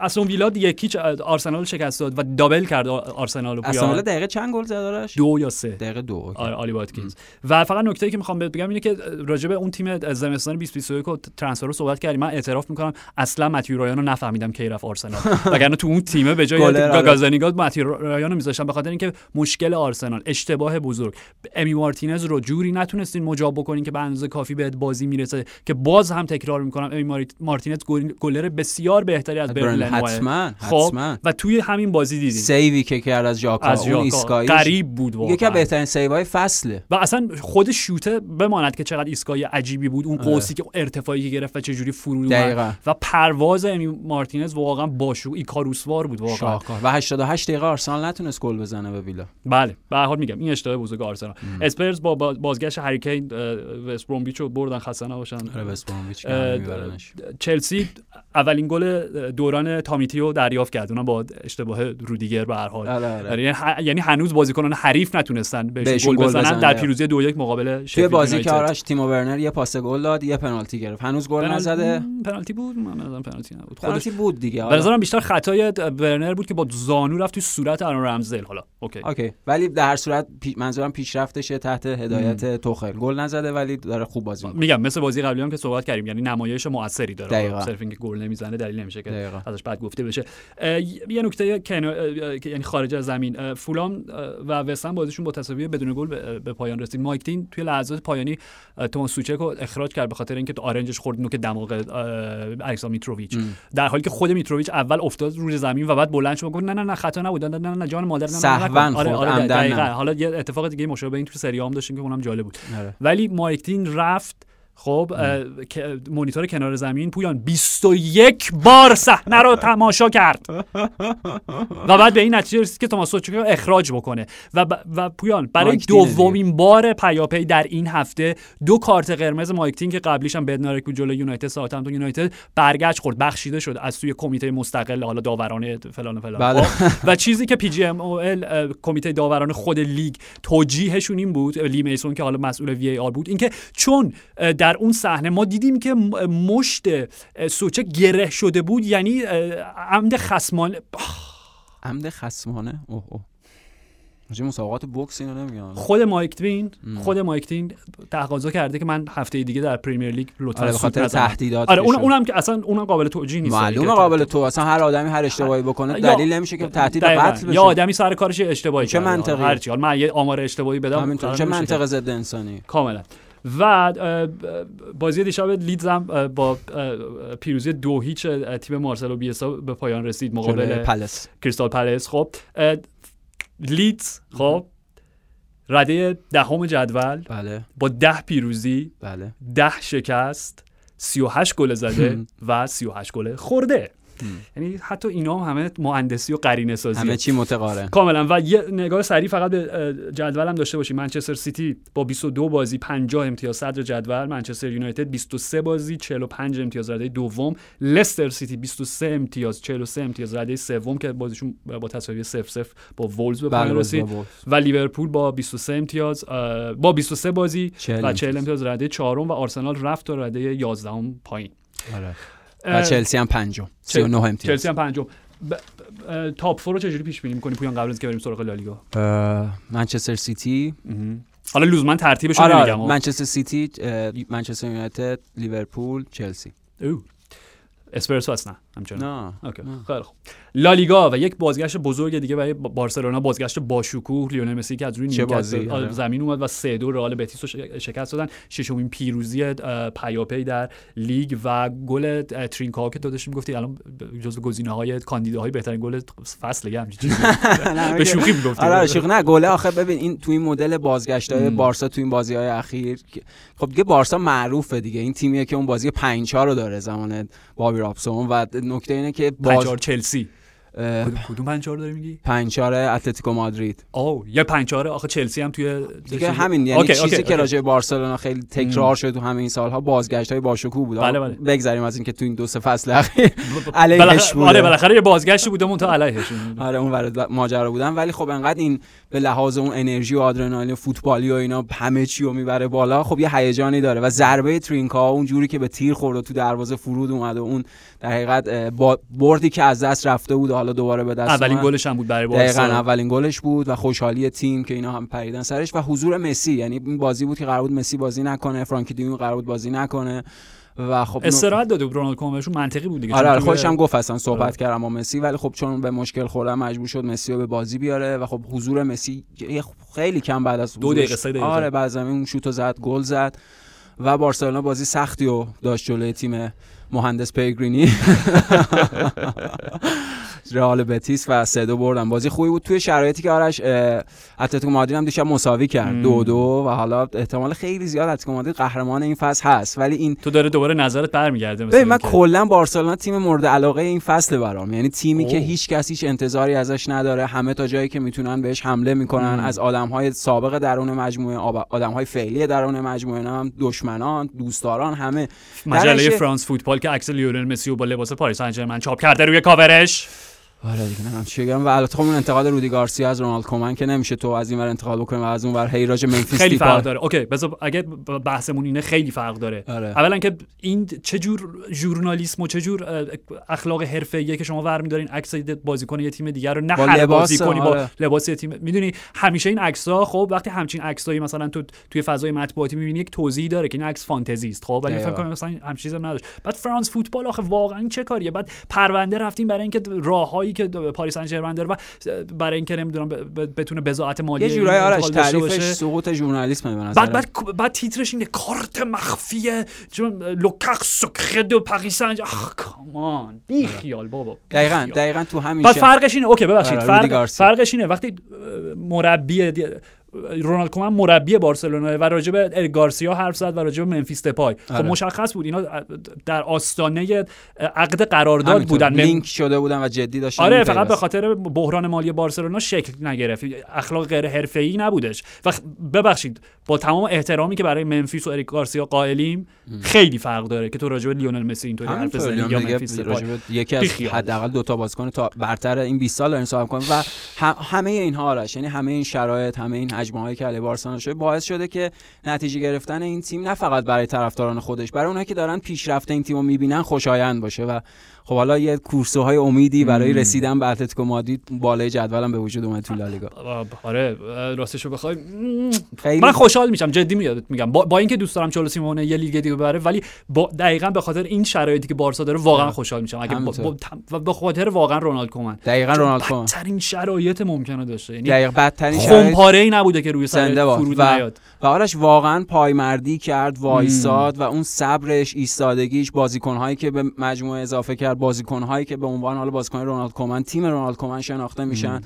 استون ویلا یک هیچ آرسنال شکست داد و دابل کرد آرسنال رو اصلا. ولی دقیقه چند گل زد آرش؟ دو یا سه. دقیقه دو. آره آلی واتکینز و فقط نکته که می‌خوام بهت بگم اینه که راجع به اون تیم زمستان 2021 و transfer رو صحبت کردیم. من اعتراف می‌کنم اصلا متیو رایان رو نفهمیدم کی رفت آرسنال. وگرنه تو اون تیمه به جای آره. گازانیگاد متیو رایان رو میذاشتم. به خاطر اینکه مشکل آرسنال اشتباه بزرگ. امی مارتینز رو جوری نتونستین مجاب بکنین که به اندازه کافی بهت بازی می‌رسه که باز هم تکرار می‌کنم. امی مارتینز گل- گلر بسیار بهتری از برن حتما خب حتما. و توی همین بازی دیدیم. سیوی که کرد از ژاکا از ژاکا ایسکایی. غریب بود واقعا. یکی از بهترین سیوهای فصله. و اصلا خود شوته بماند که چقدر ایستگاهی عجیبی بود. اون آره. قوسی که ارتفاعی که گرفت و چه جوری فرود اومد. و پرواز امی مارتینز واقعا باشو ایکاروسوار بود واقعا. شاهکار. و 88 دقیقه آرسنال نتونست گل بزنه به ویلا. بله. به هر حال میگم این اشتباه بزرگ آرسنال. اسپرز با با- بازگشت هری کین وست برومویچ رو بردن خسته نباشن. آره. چلسی اولین گل دوران دوران تامی تی رو دریافت کرد اونم با اشتباه رودیگر به هر حال آره، آره. یعنی یعنی هنوز بازیکنان حریف نتونستن بهشون بهشون گل بزنن بزنن. در پیروزی دو یک مقابل توی بازی که. آرش تیمو ورنر یه پاس گل داد یه پنالتی گرفت هنوز گل نزده پنالتی بود من نظرم پنالتی نبود خودش پنالتی بود دیگه به. نظرم بیشتر خطای ورنر بود که با زانو رفت توی صورت آرون رمزدیل حالا اوکی اوکی ولی در هر صورت. منظورم پیشرفتشه تحت هدایت توخل گل نزده ولی داره خوب بازی می‌کنه میگم مثل بازی قبلی هم که صحبت کردیم یعنی نمایش موثری داره. صرف اینکه گل نمی‌زنه دلیل نمیشه که. ازش بعد گفته بشه. یه نکته که یعنی خارج از زمین فولام و وستن بازیشون با تساوی بدون گل به- پایان رسید. مایک دین توی لحظات پایانی توماس سوچک رو اخراج کرد به خاطر اینکه تو آرنجش خورد نوک دماغ الکسا میتروویچ. در حالی که خود میتروویچ اول افتاد روی زمین و بعد بلند شد گفت نه نه نه خطا نبود. نه نه نه جان مادر نه نه،. آره خورد، آره دقیقاً. حالا یه اتفاق دیگه مشابه این تو سری هم داشتیم که اونم جالب بود. آره. ولی مایک دین رفت خب مونیتور کنار زمین پویان 21 بار صحنه رو تماشا کرد و بعد به این نتیجه رسید که توماس رو اخراج بکنه و, ب- و پویان برای. دومین بار پیاپی در این هفته دو کارت قرمز مایک دین که قبلیش هم بدنارک بود جلوی یونایتد ساوثهامپتون یونایتد برگشت خورد بخشیده شد از سوی کمیته مستقل حالا داورانه فلان فلان بله. خب؟ و چیزی که پی جی ام او ال کمیته داوران خود لیگ توجیهشون این بود لی میسون که حالا مسئول وی آر بود اینکه چون در اون صحنه ما دیدیم که مشت سوچه گره شده بود یعنی عمد خصمانه عمد خصمانه؟ اوه اوه. راجع مسابقات بوکس اینو نمیگم. خود مایک دوین خود مایک دین تقاضا کرده که من هفته دیگه در پریمیر لیگ لطفا آره خاطر. تهدیدات آره اون اونم که اصلا اونم قابل توجیه نیست. معلومه قابل تو. اصلا هر آدمی هر اشتباهی بکنه دلیل نمیشه که تهدید. قتل بشه. یا آدمی سر کارش اشتباهی چه. منطقی؟ هر چی. من یه آمار اشتباهی بدم همینطور. چه منطق ضد انسانی؟ کاملا. و بازی دیشب لیدز هم با پیروزی دو هیچ تیم مارسلو بیلسا به پایان رسید مقابل پلس. کریستال پلس خب لیدز خب رده دهم جدول بله. با ده پیروزی بله. ده شکست 38 گل زده و 38 گل خورده. یعنی حتی اینا هم همه مهندسی و قرینه سازی. همه چی متقارن. کاملا. و یه نگاه سریع فقط به اه، جدول هم داشته باشیم. منچستر سیتی با 22 بازی 50 امتیاز صدر جدول منچستر یونایتد 23 بازی 45 امتیاز رده دوم. لستر سیتی 23 امتیاز 43 امتیاز رده سوم که بازیشون با تساوی 0 0 با وولز به پایان بله رسید. بابا. و لیورپول با 23 امتیاز با 23 بازی و 40 امتیاز. رده چهارم و آرسنال رفت تا رده 11 پایین. آره. و چلسی هم پنجم. 39 امتیاز. چلسی هم پنجم. ب- ب- top four رو چجوری پیش بینی می‌کنی پویان قبل از که بریم سراغ لالیگا؟ منچستر سیتی. حالا لزوما ترتیبش رو آره. آره. نمیگم منچستر سیتی منچستر یونایتد لیورپول چلسی. او اسپرسو اصلا همچنان. نه. اوکی. نه. خیلی خوب. لالیگا و یک بازگشت بزرگ دیگه برای با- بارسلونا بازگشت با شکوه لیونل مسی که از روی نیمکت به- آره. زمین اومد و سه دو رئال بتیس رو شکست دادن. ششمین پیروزی پیاپی در لیگ و گل ترینکاو که تو داشتی می‌گفتی الان جزو گزینه‌های کاندیداهای بهترین گل فصل چیزی. به شوخی می‌گفتی. آره آره شوخی. نه گله آخه ببین این تو این مدل بازگشت. بارسا تو این بازی های اخیر خب دیگه بارسا معروفه دیگه. این تیمیه که اون بازی 5 4 رو داره زمان بابی رابسون و نکته اینه که باز چلسی. کدوم- کدوم پنج چهار داری میگی؟ 5 4 اتلتیکو مادرید. او یه پنج چهاره آخه چلسی هم توی دیگه همین یعنی اوکی، چیزی اوکی، که اوکی. راجع به بارسلونا خیلی تکرار شد تو همه این سالها بازگشت های باشکوه بود. بله، بله. بگذریم از اینکه تو این دو سه فصل اخیر علیهش بالاخره- بوده. آره بالاخره یه بازگشتی بوده مون تا علیهشون آره اون ورد ماجرا بودن. ولی خب انقدر این به لحاظ اون انرژی و آدرنالین و فوتبالی و اینا همه چی رو می‌بره بالا خب یه هیجانی داره. و ضربه ترینکا اون جوری که به تیر خورد و تو دروازه فرود اومد و اون در حقیقت اه، با بردی که از دست رفته بود و حالا دوباره به دست اولین. گلش هم بود برای دقیقا بارسا اولین گلش بود و خوشحالی تیم که اینا هم پریدن سرش و حضور مسی یعنی این بازی بود که قرار بود مسی بازی نکنه فرانکی دیون قرار بود بازی نکنه و خب استراحت داده بود رونالد کومن منطقی بود دیگه آره آره خودش هم گفت اصلا صحبت آره. کردم با مسی ولی خب چون به مشکل خوردن مجبور شد مسی رو به بازی بیاره و خب حضور مسی خیلی کم بعد از دو دقیقه، سه دقیقه. آره بعد زمین اون شوتو زد گل زد و بارسلونا بازی سختی رو داشت جلوی تیم مهندس پیگرینی رئال بتیس و سه دو بردن. بازی خوبی بود. توی شرایطی که آرش اتلتیکو مادرید هم دیشب مساوی کرد. دو دو و حالا احتمال خیلی زیاد اتلتیکو مادرید قهرمان این فصل هست. ولی این تو داره دوباره نظرت برمیگرده ببین من کلا بارسلونا تیم مورد علاقه این فصل برام. یعنی تیمی که هیچ کس هیچ انتظاری ازش نداره. همه تا جایی که می‌تونن بهش حمله می‌کنن. از آدمهای سابق درون مجموعه آدمهای فعلی درون مجموعه هم دشمنان دوستداران همه. مجله فرانس فوتبال که عکس لیونل مسی و با لباس پاریس سن چاپ کرده روی کاورش. آره دیگه نمی‌دونم چی بگم؟ و البته خب اون انتقاد رودی گارسیا از رونالد کومن که نمیشه تو از این ور انتقاد بکنی و از اون ور هی راجع ممفیس خیلی فرق داره. اوکی بذار اگه بحثمون اینه خیلی فرق داره. آره. اولا که این چه جور ژورنالیسم و چه جور اخلاق حرفه‌ایه که شما ور می‌دارین عکس بازیکن یه تیم دیگر رو نه هر بازیکنی با آره. لباس تیم. می‌دونی همیشه این عکس‌ها خب وقتی همچین عکسایی مثلا تو توی فضای مطبوعاتی می‌بینی یک توضیحی داره که این عکس فانتزی است خب؟ ولی فکر کنم مثلا همین چیزی نداشت. بعد فرانس فوتبال آخه واقعا چه کاریه؟ بعد پرونده رفتیم برای اینکه راههایی که پاریس سن داره و برای اینکه نمی‌دونم بتونه بضاعت مالی یه جورایی آرش تعریفش سقوط ژورنالیسم به نظر بعد بعد بعد تیترش اینه کارت مخفی لوکاک secret de پاریس سن اخ come on بی خیال بابا دقیقاً دقیقاً تو همین بعد فرقش اینه اوکی ببخشید. آره، فرق فرقش اینه وقتی مربی رونالد کومن مربی بارسلونا و راجع به گارسیا حرف زد و راجع به منفیس دپای. خب آره. مشخص بود اینا در آستانه عقد قرارداد بودن. لینک شده بودن و جدی داشتن. آره فقط به خاطر بحران مالی بارسلونا شکل نگرفت. اخلاق غیر حرفه‌ای نبودش. و ببخشید با تمام احترامی که برای منفیس و اریک گارسیا قائلیم خیلی فرق داره که تو راجع به لیونل مسی اینطوری حرف بزنی یا منفیس یکی از حداقل دو تا بازیکن تا برتر این 20 سال صحبت کنیم و همه اینها آرش. یعنی همه این شرایط همه این مجموعه هایی که علی بارسلونا شده باعث شده که نتیجه گرفتن این تیم نه فقط برای طرفداران خودش برای اونایی که دارن پیشرفت این تیم رو می‌بینن خوشایند باشه و خب حالا یه کورسو های امیدی برای رسیدن به اتلتیکو مادرید بالای جدولم به وجود اومد تو لالیگا. آره راستشو بخوای من خوشحال میشم جدی میگم با, با اینکه دوست دارم چلو سیمونه یه لیگ دیگه ببره ولی با دقیقا به خاطر این شرایطی که بارسا داره واقعا خوشحال میشم. اگه به خاطر واقعا رونالد کومن دقیقا رونالد کومن بدترین شرایط ممکنه داشه یعنی دقیقا بدترین شرایط ای نبوده که روی سر فرود و نیاد. و آرش واقعا پایمردی کرد وایساد و اون صبرش ایستادگیش بازیکنهایی که به مجموعه اضافه کرد بازیکنهایی که به عنوان حالا بازیکن رونالد کومن تیم رونالد کومن شناخته میشن.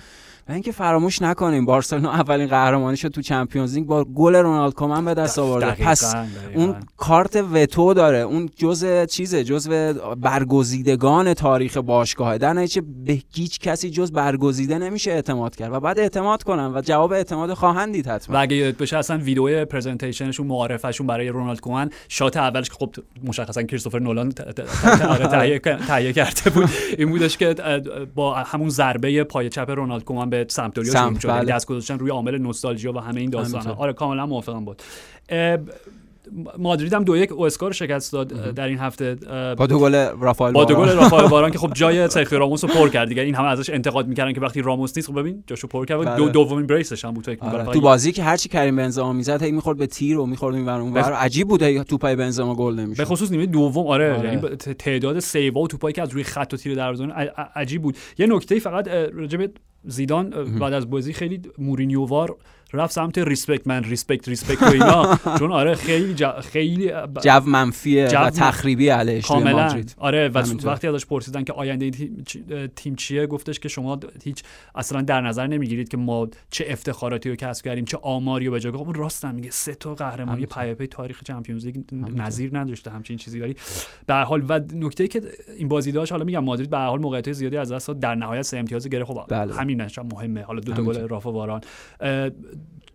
و اینکه فراموش نکنیم بارسلونا اولین قهرمانی شد تو چمپیونز لیگ با گل رونالد کومن به دست آورده. پس اون کارت وتو داره. اون جزء چیزه؟ جزء برگزیدگان تاریخ باشگاه. در نتیجه به هیچ کسی جز برگزیده نمیشه اعتماد کرد و بعد اعتماد کنن و جواب اعتماد خواهند دید حتما. و اگه یاد بشه اصلا ویدیو پرزنتیشنشون معرفشون برای رونالد کومن شات اولش که خب مشخصا کریستوفر نولان تهیه کرده بود. این بودش که با همون ضربه پای چپ رونالد کومن به سمپدوریا شروع شد بله. دست گذاشتن روی عامل نوستالژیا و همه این داستان آره کاملا موافقم بود. مادرید هم دو یک اسکار شکست داد در این هفته. با دو گل رافائل با دو گل رافائل باران که خب جای سرخیو راموس رو پر کرد دیگه. این همه ازش انتقاد می‌کردن که وقتی راموس نیست خب ببین جاشو پر کرد. دو بله. دومین brace ش هم بود آره. تو بازی که هرچی کریم بنزما می‌زد هی می‌خورد به تیر و می‌خورد این اون بخ... عجیب بود توپای بنزما گل نمی‌شد. به خصوص نیمه دوم آره, آره. یعنی تعداد سیو و توپایی که از روی خط و تیر دروازه عجیب بود. یه نکته فقط راجع زیدان بعد از بازی خیلی مورینیووار رفت سمت respect من respect respect و اینا. چون آره خیلی جا خیلی جو منفیه جو و تخریبی علیهش کاملا. آره و وقتی ازش پرسیدن که آینده تیم چیه گفتش که شما هیچ اصلا در نظر نمی‌گیرید که ما چه افتخاراتی رو کسب کردیم چه آماری رو به جا خب راست میگه سه تا قهرمانی پیاپی تاریخ چمپیونز لیگ نظیر نداشته همچین چیزی ولی به حال و نکته که این بازی داشت حالا میگم مادرید به حال موقعیت زیادی از دست در نهایت سه امتیاز گرفت. خب بله. همینش مهمه. حالا دو تا گل رافا واران.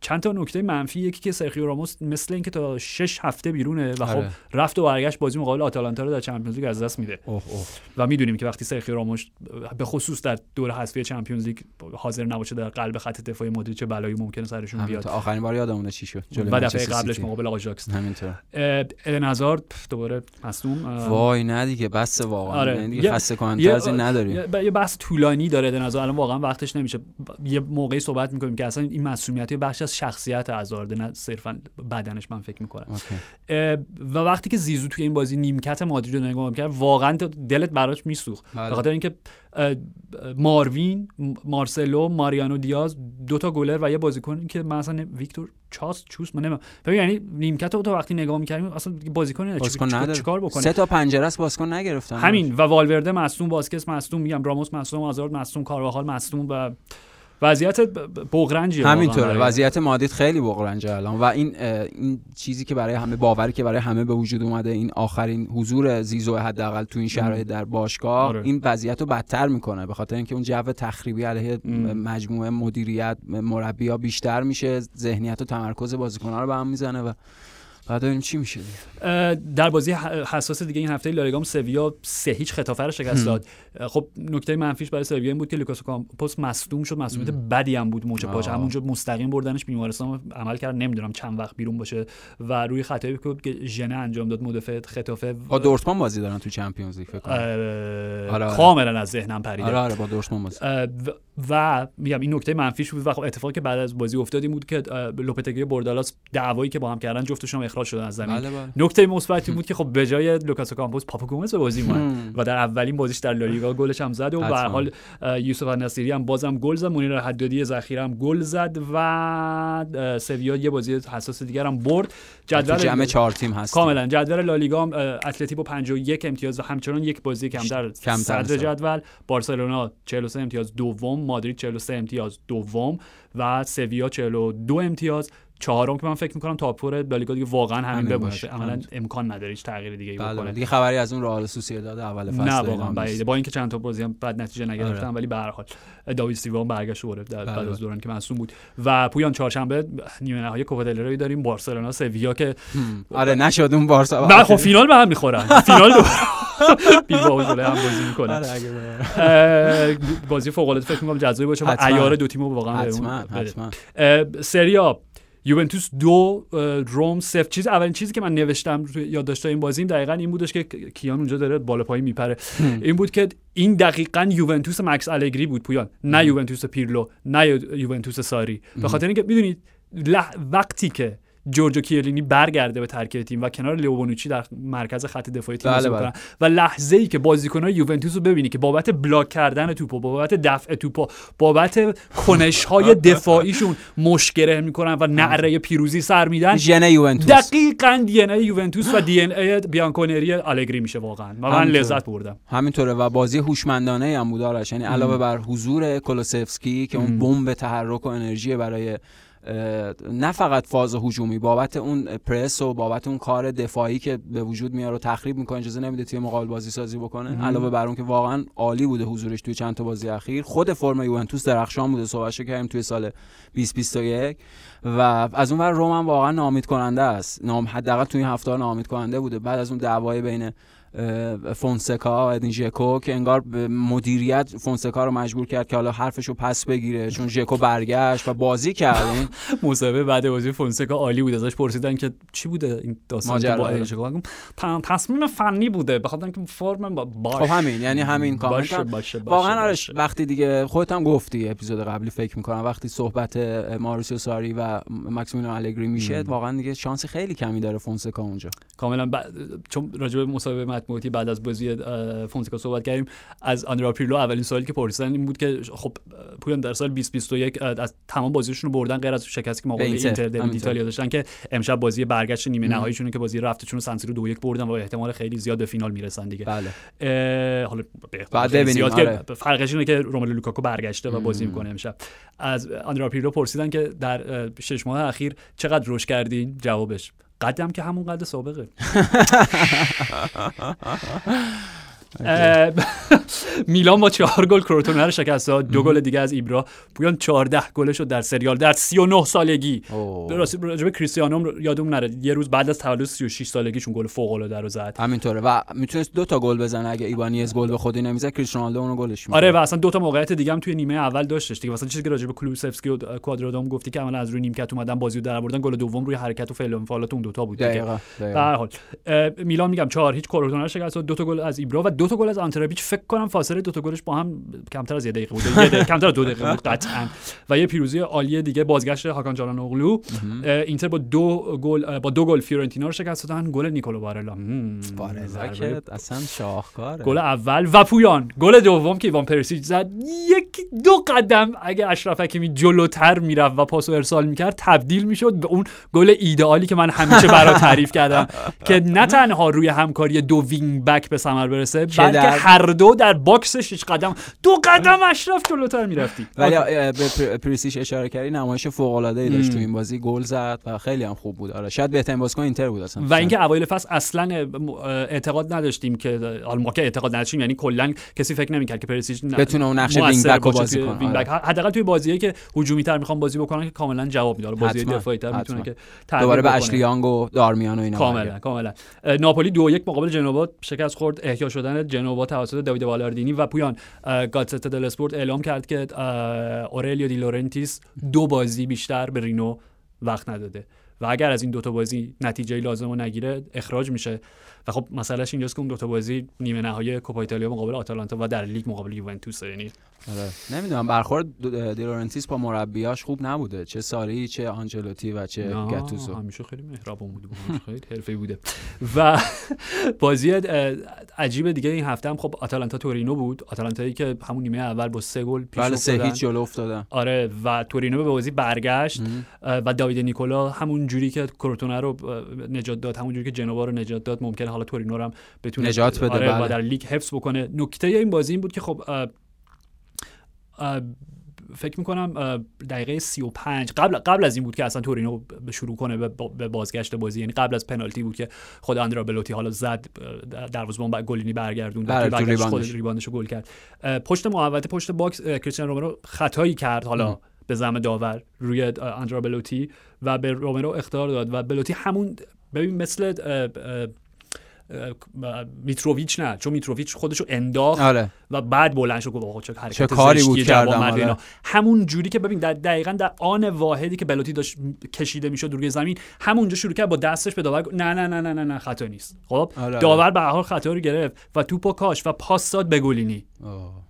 چند تا نکته منفی یکی که سرخیو راموس مثل اینکه تا 6 هفته بیرونه و خب آره. رفت و برگشت بازی مقابل آتالانتا رو در چمپیونز لیگ از دست میده. و می‌دونیم که وقتی سرخیو راموس به خصوص در دور حذفی چمپیونز لیگ حاضر نباشه در قلب خط دفاعی مادرید چه بلایی ممکنه سرشون بیاد. آخرین بار یادمونه چی شد. و دفعه قبلش مقابل آژاکس همینطور. ادن دوباره مصدوم. وای نه دیگه بس واقعا. آره. یعنی دیگه خسته کننده از این نداریم. یه بحث طولانی داره ادن الان واقعا وقتش نمیشه. یه موقعی صحبت می‌کنیم که اصلا این مسئولیت بخش از از شخصیت هازارد نه صرفا بدنش من فکر می‌کنم. و وقتی که زیزو توی این بازی نیمکت مادرید رو نگاه می‌کرد واقعا دلت براش میسوخت. بله. به خاطر اینکه ماروین مارسلو ماریانو دیاز دو تا گلر و یه بازیکن که مثلا ویکتور چاس چوس من نمی‌دونم. ببین یعنی نیمکت رو تا وقتی نگاه می‌کردیم اصلا بازیکن بازیکن چیکار بکنه؟ سه تا پنجره است بازیکن نگرفتن. همین. و والورده مصدوم باسکس مصدوم میگم راموس مصدوم آزارد مصدوم کارواخال مصدوم و وضعیت بغرنجی همینطوره. وضعیت مادید خیلی بغرنجه الان و این این چیزی که برای همه باوری که برای همه به وجود اومده این آخرین حضور زیزو حداقل تو این شرایط در باشگاه آره. این وضعیت رو بدتر می‌کنه. به خاطر اینکه اون جو تخریبی علیه مجموعه مدیریت مربیا بیشتر میشه ذهنیت و تمرکز بازیکن‌ها رو به هم می‌زنه و بعد ببینیم چی میشه؟ در بازی حساس دیگه این هفته لالیگا سویا سه هیچ خطافه رو شکست داد. خب نکته منفیش برای سویا این بود که لوکاس اوکامپوس مصدوم شد. مصدومیت بدی هم بود مچ پاش همونجا مستقیم بردنش بیمارستان عمل کرد. نمی‌دونم چند وقت بیرون باشه و روی خطایی که ژنه انجام داد مدافع ختافه با دورتموند بازی دارن تو چمپیونز لیگ فکر کنم. آره کاملا از ذهنم پریده. آره آره با دورتموند بازی. و میگم این نکته منفیش بود و خب اتفاقی که بعد از بازی افتاد این بود که لوپتگی بوردالاس دعوایی که با هم کردن جفتشون اخراج شدن از زمین. بله بله. نکته مثبتی بود که خب به جای لوکاس اوکامپوس پاپا گومز به بازی اومد و در اولین بازیش در لالیگا گلش هم زد و به هر حال یوسف نصیری هم بازم گل زد مونیر حدادی ذخیره هم گل زد و سویا یه بازی حساس دیگر هم برد. جدول جمع چهار تیم هست کاملا. جدول لالیگا اتلتی با 51 امتیاز و همچنان یک بازی کمتر صدر جدول. بارسلونا 43 امتیاز دوم. مادرید 43 امتیاز دوم و سویا 42 امتیاز. چهارم که من فکر می‌کنم تاپ فور لالیگا دیگه واقعا همین, همین بمونه. عملا امکان نداره هیچ تغییر دیگه بله بکنه. دیگه خبری از اون رئال سوسییداد اول فصل نه واقعا بعیده با اینکه چند تا بازی هم بد نتیجه نگرفتن آره. ولی به هر حال داوید سیلوا برگشت دوباره بعد از دوران که مصدوم بود. و پویان چهارشنبه نیمه نهایی کوپا دل ری داریم. بارسلونا سویا که آره نشد اون بارسا. نه خب فینال به هم می‌خورن فینال بیلبائو جلوی هم بازی می‌کنن بازی فوق العاده فکر می‌کنم جذابی باشه. و عیار دو تیمو واقعا حتما حتما. سری آ یوونتوس دو روم صفر. چیز اولین چیزی که من نوشتم یادداشت این بازیم دقیقا این بودش که کیان اونجا داره بالا پایین میپره. این بود که این دقیقا یوونتوس مکس الگری بود پویان. نه یوونتوس پیرلو نه یوونتوس ساری. به خاطر اینکه می‌دونید وقتی که جورجو کیه‌لینی برگرده به ترکیب تیم و کنار لئو در مرکز خط دفاعی تیم بله بله. و لحظه ای که بازیکنان یوونتوس رو ببینی که بابت block کردن توپو بابت دفع توپو بابت کنش های دفاعیشون مشت گره می‌کنن و نعره پیروزی سر میدن. ژن یوونتوس. دقیقاً دی ان ای یوونتوس و دی ان ای بیانکونری آلگری میشه واقعا. و من لذت بردم. همینطوره و بازی هوشمندانه هم بود یعنی علاوه بر حضور کولوسفسکی که اون بمب تحرک و انرژی برای نه فقط فاز هجومی بابت اون پرس و بابت اون کار دفاعی که به وجود میاره و تخریب می‌کنه اجازه نمیده توی مقابل بازی سازی بکنه. علاوه بر اون که واقعا عالی بوده حضورش توی چند تا بازی اخیر. خود فرم یوونتوس درخشان بوده صحبتش کردیم توی سال 2021 و از اون ور روم واقعا نامید کننده است. نام حداقل توی این هفته نامید کننده بوده. بعد از اون دعوای بین فونسکا و ادین ژکو که انگار مدیریت فونسکا رو مجبور کرد که حالا حرفش رو پس بگیره چون ژکو برگشت و بازی کرد. مصاحبه بعد بازی فونسکا عالی بود. ازش پرسیدن که چی بوده این داستان با ژکو تصمیم فنی بوده. به خاطر اینکه فرم باش. خب همین یعنی همین کامنت واقعا آرش وقتی دیگه خودت هم گفتی اپیزود قبلی فکر می‌کنم وقتی صحبت مائوریتزیو ساری و ماسیمیلیانو الگری میشه واقعا دیگه شانس خیلی کمی داره فونسکا اونجا. کاملا. چون راجع به مصاحبه مطبوعاتی بعد از بازی فونسکا صحبت کردیم. از آندرا پیرلو اولین سوالی که پرسیدن این بود که خب پویان در سال 2021 از تمام بازیشون رو بردن غیر از شکستی که مقابل اینتر در ایتالیا داشتن که امشب بازی برگشت نیمه نهاییشون که بازی رفتشون رو سنسیرو دو یک بردن و احتمال خیلی زیاد به فینال می‌رسن دیگه. بله. حالا بعد ببینیم آره. که فرقش اینه که روملو لوکاکو برگشته و بازی می‌کنه امشب. از آندرا پیرلو پرسیدن که در شش ماه اخیر چقدر رشد کردین؟ جوابش قدم که همون قد سابقه. میلان با چهار گل کروتونه رو شکست داد دو گل دیگه از ایبرا. پویان 14 گل شد در سریال در 39 سالگی. راستی راجب کریستیانو یادم نره. یه روز بعد از تولد 36 سالگیشون گل فوق العاده رو زد. همینطوره. و می‌تونست دو تا گل بزنه اگه ایبانیز گل به خودی نمی‌زد کریستیانو رونالدو اونو گلش می‌کرد. آره و اصلا دو تا موقعیت دیگه هم توی نیمه اول داشتش دیگه. مثلا چیزی که راجب کلوسفسکی و کوادرادوم گفتی که عملا از روی نیمکت اومدن بازی رو در آوردن گل دوم روی حرکت و فعل انفعالات اون دو تا بود دیگه. به هر حال. میلان میگم 4 هیچ کروتونه رو شکست دو تا گل از ایبرا و دو تا گل از آنته ربیچ فکر کنم فاصله دو تا گلش با هم کمتر از یه دقیقه بود یه دقیقه کمتر از دو دقیقه بود قطعا. و یه پیروزی عالی دیگه بازگشت هاکان چالهانوغلو اینتر با دو گل با دو گل فیورنتینا رو شکست دادن. گل نیکولو بارلا. بارلا. که اصلا شاهکاره. گل اول. و پویان. گل دوم که ایوان پرسیچ زد. یک دو قدم. اگه اشرف حکیمی جلوتر می‌رفت و پاسو ارسال می‌کرد تبدیل می‌شد به اون گل ایدئالی که من همیشه برای تعریف کردم. که نه تنها روی همکاری دو wing back به ثمر برسه بلکه هر دو در box ش هیچ قدم دو قدم اشرف جلوتر می‌رفتی. ولی به پریسیش اشاره کردی نمایش فوق العاده ای داشت تو این بازی. گل زد و خیلی هم خوب بود. آره شاید بهترین بازیکن اینتر بود اصلا. و اینکه اوایل فصل اصلا اعتقاد نداشتیم که حالا که اعتقاد نداشتیم یعنی کلا کسی فکر نمی‌کرد که پریسیش بتونه اون نقش wing back بازی کنه. آره. حداقل توی بازیایی که هجومی تر می‌خوان بازی بکنن که کاملا جواب میده بازی دفاعی تر می‌تونه که دوباره به اشلی یانگ و دارمیان و اینا کاملا کاملا. ناپولی دو یک مقابل جنوا شکست خورد احیا شدن جنوا توسط دیوید بالاردینی و پویان. گاتزتا دل اسپورت اعلام کرد که اورلیو دی لورنتیس دو بازی بیشتر به رینو وقت نداده. و اگر از این دوتا بازی نتیجه لازم رو نگیره اخراج میشه. و خب مسئلهش اینجاست که اون دوتا بازی نیمه نهایی کوپا ایتالیا مقابل آتالانتا و در لیگ مقابل یوونتوس یعنی آره. نمی‌دونم برخورد دیلورنتیس با مربیاش خوب نبوده. چه ساری چه آنجلوتی و چه گاتوزو. همیشه خیلی مهربان بوده خیلی حرفه‌ای بوده. و بازی عجیب دیگه این هفته هم خب آتالانتا تورینو بود. آتالانتایی که همون نیمه اول با سه گل پیش بله سه هیچ جلو افتادن. آره و تورینو به بازی برگشت. و داوید نیکولا همون جوری که کروتونه رو نجات داد همون جوری که جنوا رو نجات داد ممکنه حالا تورینو رو هم بتونه نجات بده آره بله. و در لیگ حفظ بکنه. نکته این بازی این بود که خب فکر می‌کنم دقیقه 35 قبل قبل از این بود که اصلا تورینو شروع کنه به بازگشت بازی. یعنی قبل از پنالتی بود که خود اندرا بلوتی حالا زد دروازه‌بان گلینی برگردوند و خود rebound شو گل کرد. پشت محوطه پشت box کریستیان رومرو خطایی کرد حالا به زعم داور روی اندرا بلوتی و به رومرو اخطار داد. و بلوتی همون ببین مثل میتروویچ نه چون میتروویچ خودشو انداخت آره. و بعد بلند شد گفت چه حرکت چه کاری بود کردم آره. همون جوری که ببین در دقیقا در آن واحدی که بلوتی داشت کشیده می‌شد روی زمین همونجا شروع کرد با دستش به داور نه نه نه نه نه, نه خطا نیست. خب؟ آره. داور به حال خطا رو گرفت و توپو کاش و پاس داد به گلینی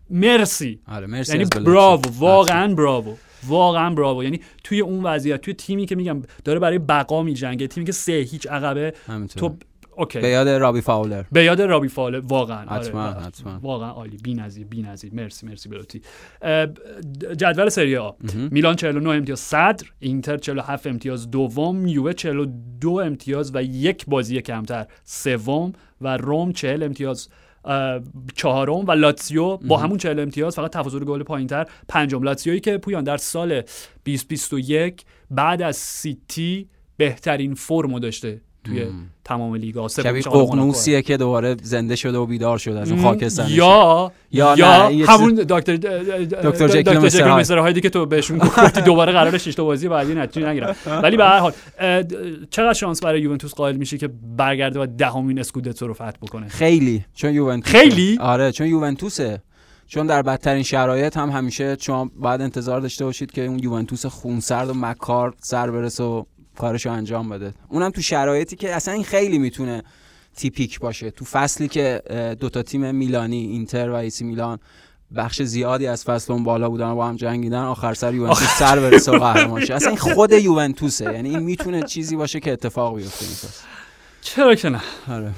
مرسی. آره مرسی یعنی براو واقعا براو واقعا براو یعنی توی اون وضعیت توی تیمی که میگم داره برای بقا میجنگه تیمی که سه هیچ عقبه تو اوکی. به یاد رابی فاولر. به یاد رابی فاولر واقعا. حتما آره. حتما. واقعا عالی. بی‌نظیر بی‌نظیر مرسی مرسی بلوتی جدول سری آ. میلان 49 امتیاز صدر اینتر 47 امتیاز دوم یووه 42 امتیاز و یک بازی کمتر سوم و روم 40 امتیاز چهارم و لاتسیو با همون 40 امتیاز فقط تفاضل گل پایینتر پنجم. لاتسیویی که پویان در سال 2021 بعد از سیتی بهترین فرمو داشته. توی تمام لیگا شبیه ققنوسیه که دوباره زنده شده و بیدار شده. از اون خاکستر یا یا, یا همون دکتر دکتر جکل مستر هایدی که تو بهشون گفتی دوباره قرار شش تا بازی بعدی نتیجه نگیرن. ولی به هر حال چقدر شانس برای یوونتوس قائل میشه که برگرده و دهمین اسکودتو رو فتح بکنه؟ خیلی. چون یوونتوس خیلی؟ آره چون یوونتوسه. چون در بدترین شرایط هم همیشه شما باید انتظار داشته باشید که اون یوونتوس خونسرد و مکار سر برسه و کارشو انجام بده. اونم تو شرایطی که اصلا این خیلی می‌تونه تیپیک باشه. تو فصلی که دوتا تیم میلانی اینتر و ایسی میلان بخش زیادی از فصل اون بالا بودن و با هم جنگیدن آخر سر یوونتوس سر برسه و قهرمان شه. اصلا این خود یوونتوسه. یعنی این می‌تونه چیزی باشه که اتفاق بیفته چرا که نه؟ آره.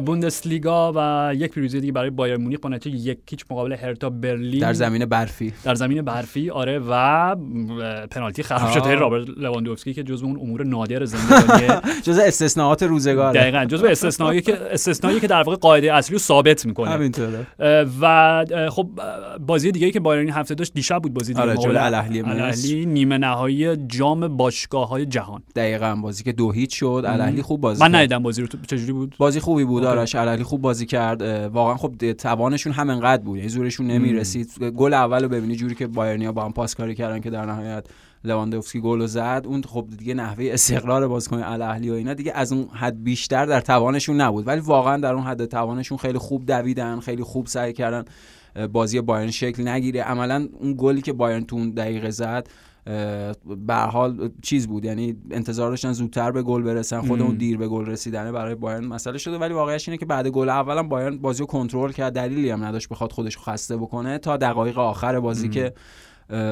بوندسلیگا و یک پیروزی دیگه برای بایر مونیخ با نتیجه یک هیچ مقابل هرتا برلین در زمین برفی. در زمین برفی آره و پنالتی خراب شده رابرت لواندوفسکی که جزو اون امور نادر زندگی جزو استثناءات روزگار دقیقاً جزو استثنایی که استثنایی که در واقع قاعده اصلی رو ثابت می‌کنه. همینطوره. و خب بازی دیگه که بایرن هفته داشت دیشب بود بازی دیگه. آره الاهلی نیمه نهایی جام باشگاه های جهان. دقیقاً بازی که دو هیچ شد. الاهلی خوب بازی من ندیدم بازی رو. چجوری بود؟ بازی خوبی بود. آرش علی خوب بازی کرد واقعا خب توانشون هم انقدر بود. یعنی زورشون نمی‌رسید. گل اول رو ببینی جوری که بایرنیا با هم پاس کاری کردن که در نهایت لواندوفسکی گل زد. اون خب دیگه نحوه استقرار بازیکن الاهلی و اینا دیگه از اون حد بیشتر در توانشون نبود. ولی واقعا در اون حد توانشون خیلی خوب دویدن خیلی خوب سعی کردن بازی بایرن شکل نگیره. عملا اون گلی که بایرن تو دقیقه زد به حال چیز بود یعنی انتظار داشتن زودتر به گل برسن خودمون دیر به گل رسیدنه برای بایرن مسئله شده. ولی واقعیش اینه که بعد گل اولا بایرن بازی رو کنترل کرد دلیلی هم نداشت بخواد خودش خسته بکنه. تا دقایق آخر بازی که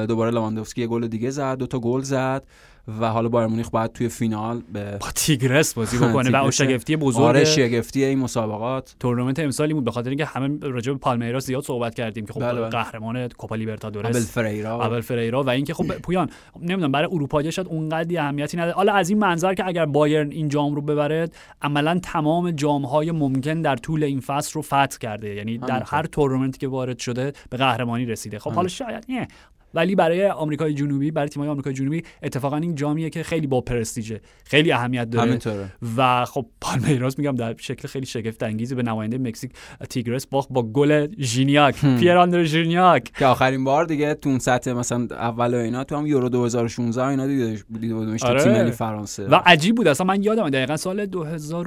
دوباره لواندوفسکی یه گل دیگه زد دو تا گل زد. و حالا بایر مونیخ باید توی فینال به با تیگرس بازی بکنه. و شگفتی بزرگ آره شگفتی این مسابقات. تورنمنت امسالی بود. به خاطر اینکه همه راجع به پالمیراس زیاد صحبت کردیم که خب بله, بله. قهرمان کوپا لیبرتادورس ابل فریرا. ابل فریرا. و اینکه خب پویان نمی‌دونم برای اروپا شاید اونقدی اهمیتی نداره. حالا از این منظر که اگر بایرن این جام رو ببره عملا تمام جام های ممکن در طول این فصل رو فتح کرده. یعنی در هر تورنمنتی که وارد شده به قهرمانی رسیده. خب حالا شاید نه ولی برای آمریکای جنوبی برای تیم‌های آمریکای جنوبی اتفاقا این جامیه که خیلی با پرستیژه خیلی اهمیت داره. و خب پالمیراس میگم در شکل خیلی شگفت انگیزی به نماینده مکزیک تیگرس باخت با گل ژینیاک پیر آندر ژینیاک. که آخرین بار دیگه تو اون سطح مثلا اول و اینا تو هم یورو 2016 اینا دیده بودیمش آره. تیم ملی فرانسه. و عجیب بود. اصلا من یادم دقیقا سال 2000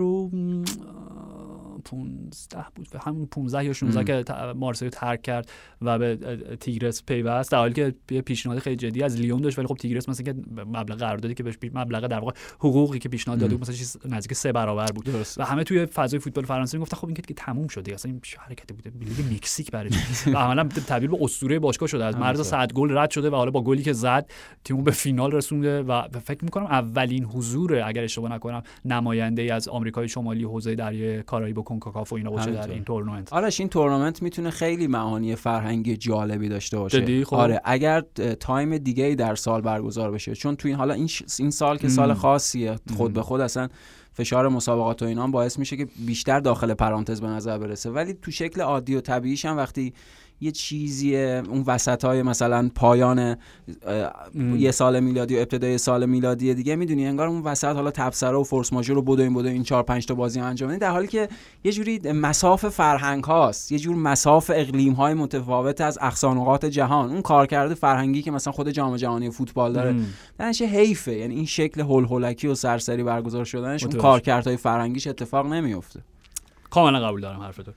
15 بود به همون 15 یا 16 که مارسیو ترک کرد و به تیگرس پیوست. در حالی که یه پیشنهاد خیلی جدی از لیون داشت ولی خب تیگرس مثلا که مبلغ قراردادی که بهش مبلغ در واقع حقوقی که پیشنهاد داده مثلا چیز نزدیک سه برابر بود. درست. و همه توی فضای فوتبال فرانسه می‌گفتن خب این که تموم شده اصلا این حرکتی بوده؟ لیگ مکزیک برای و عملا تبدیل به اسطوره باشگاه شده. از مرز 100 گل رد شده و حالا با گلی که زد تیمو به فینال رسونده و فکر می‌کنم اولین حضور اگر اشتباه نکنم نماینده از آمریکای شمالی حوزه دریای کارائیب و کنکاکاف و اینا باشه در این تورنمنت. آرش این تورنمنت می‌تونه خیلی معانی فرهنگی جالبی داشته باشه. خب. آره اگر time دیگه ای در سال برگزار بشه. چون تو این حالا این, این سال که سال خاصیه خود به خود اصلا فشار مسابقات و اینا باعث میشه که بیشتر داخل پرانتز به نظر برسه. ولی تو شکل عادی و طبیعیش هم وقتی یه چیزیه اون وسط های مثلا پایان یه سال میلادی و ابتدای سال میلادی دیگه. می‌دونی انگار اون وسط حالا تبصره و فورس ماژور رو بدو این بدو این 4 5 تا بازی انجام در حالی که یه جوری مصاف فرهنگ هاست یه جور مصاف اقلیم های متفاوت از اقصانقات جهان. اون کارکرد فرهنگی که مثلا خود جام جهانی فوتبال داره درنش حیفه. یعنی این شکل هول هولکی و سرسری برگزار شدنش اون کارکردهای فرهنگیش اتفاق نمیفته کاملا قبول دارم حرفتو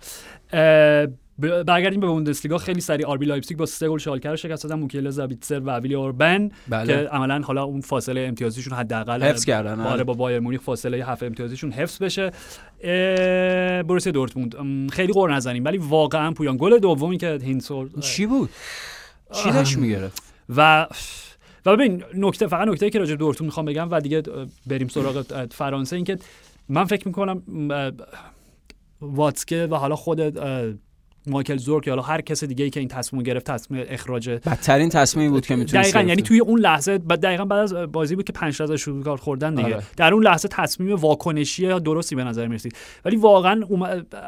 برگردیم به بوندسلیگا. خیلی سریع آربی لایپزیگ با سه گل شالکه رو شکست دادن موکیل زابیتسر و ویلی اوربن بله. که عملا حالا اون فاصله امتیازیشون حداقل حفظ کردن آره, آره. با بایر مونیخ فاصله هفت امتیازیشون حفظ بشه. بروسیا دورتموند. خیلی قور نزنیم ولی واقعا پویان گل دومی که هینسور چی بود؟ چی داشت می‌گرفت؟ و و ببین نکته فقط نکته که راجع به دورتموند می‌خوام بگم و دیگه بریم سراغ فرانسه اینکه من فکر می‌کنم واتسکه و حالا خود مایکل زورک یا هر کس دیگه ای که این تصمیم گرفت تصمیم اخراج بدترین تصمیمی بود که می‌تونه دقیقاً یعنی توی اون لحظه دقیقاً بعد از بازی بود که 5 از شروع کار خوردن دیگه. آره. در اون لحظه تصمیم واکنشی یا درستی به نظر می‌رسید. ولی واقعا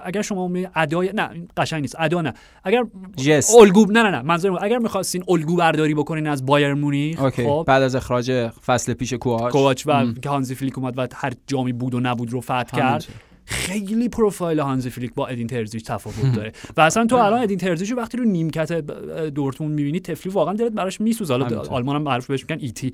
اگر شما ادای نه قشنگ نیست. ادا نه. اگر جس. الگو نه نه نه. منظورم اگر می‌خواستین الگو برداری بکنین از بایر مونیخ خب. بعد از اخراج فصل پیش کواچ کواچ و که هانزی فلیک اومد و هر جامی بود و نبود رو فتح کرد. خیلی پروفایل هانزی فلیک با ادین ترزیچ تفاوت داره. و اصلا تو الان ادین ترزیچ رو وقتی رو نیمکت دورتموند می‌بینی طفلی واقعا دلت براش میسوزه. حالا آلمان هم معروف بهش میگن ET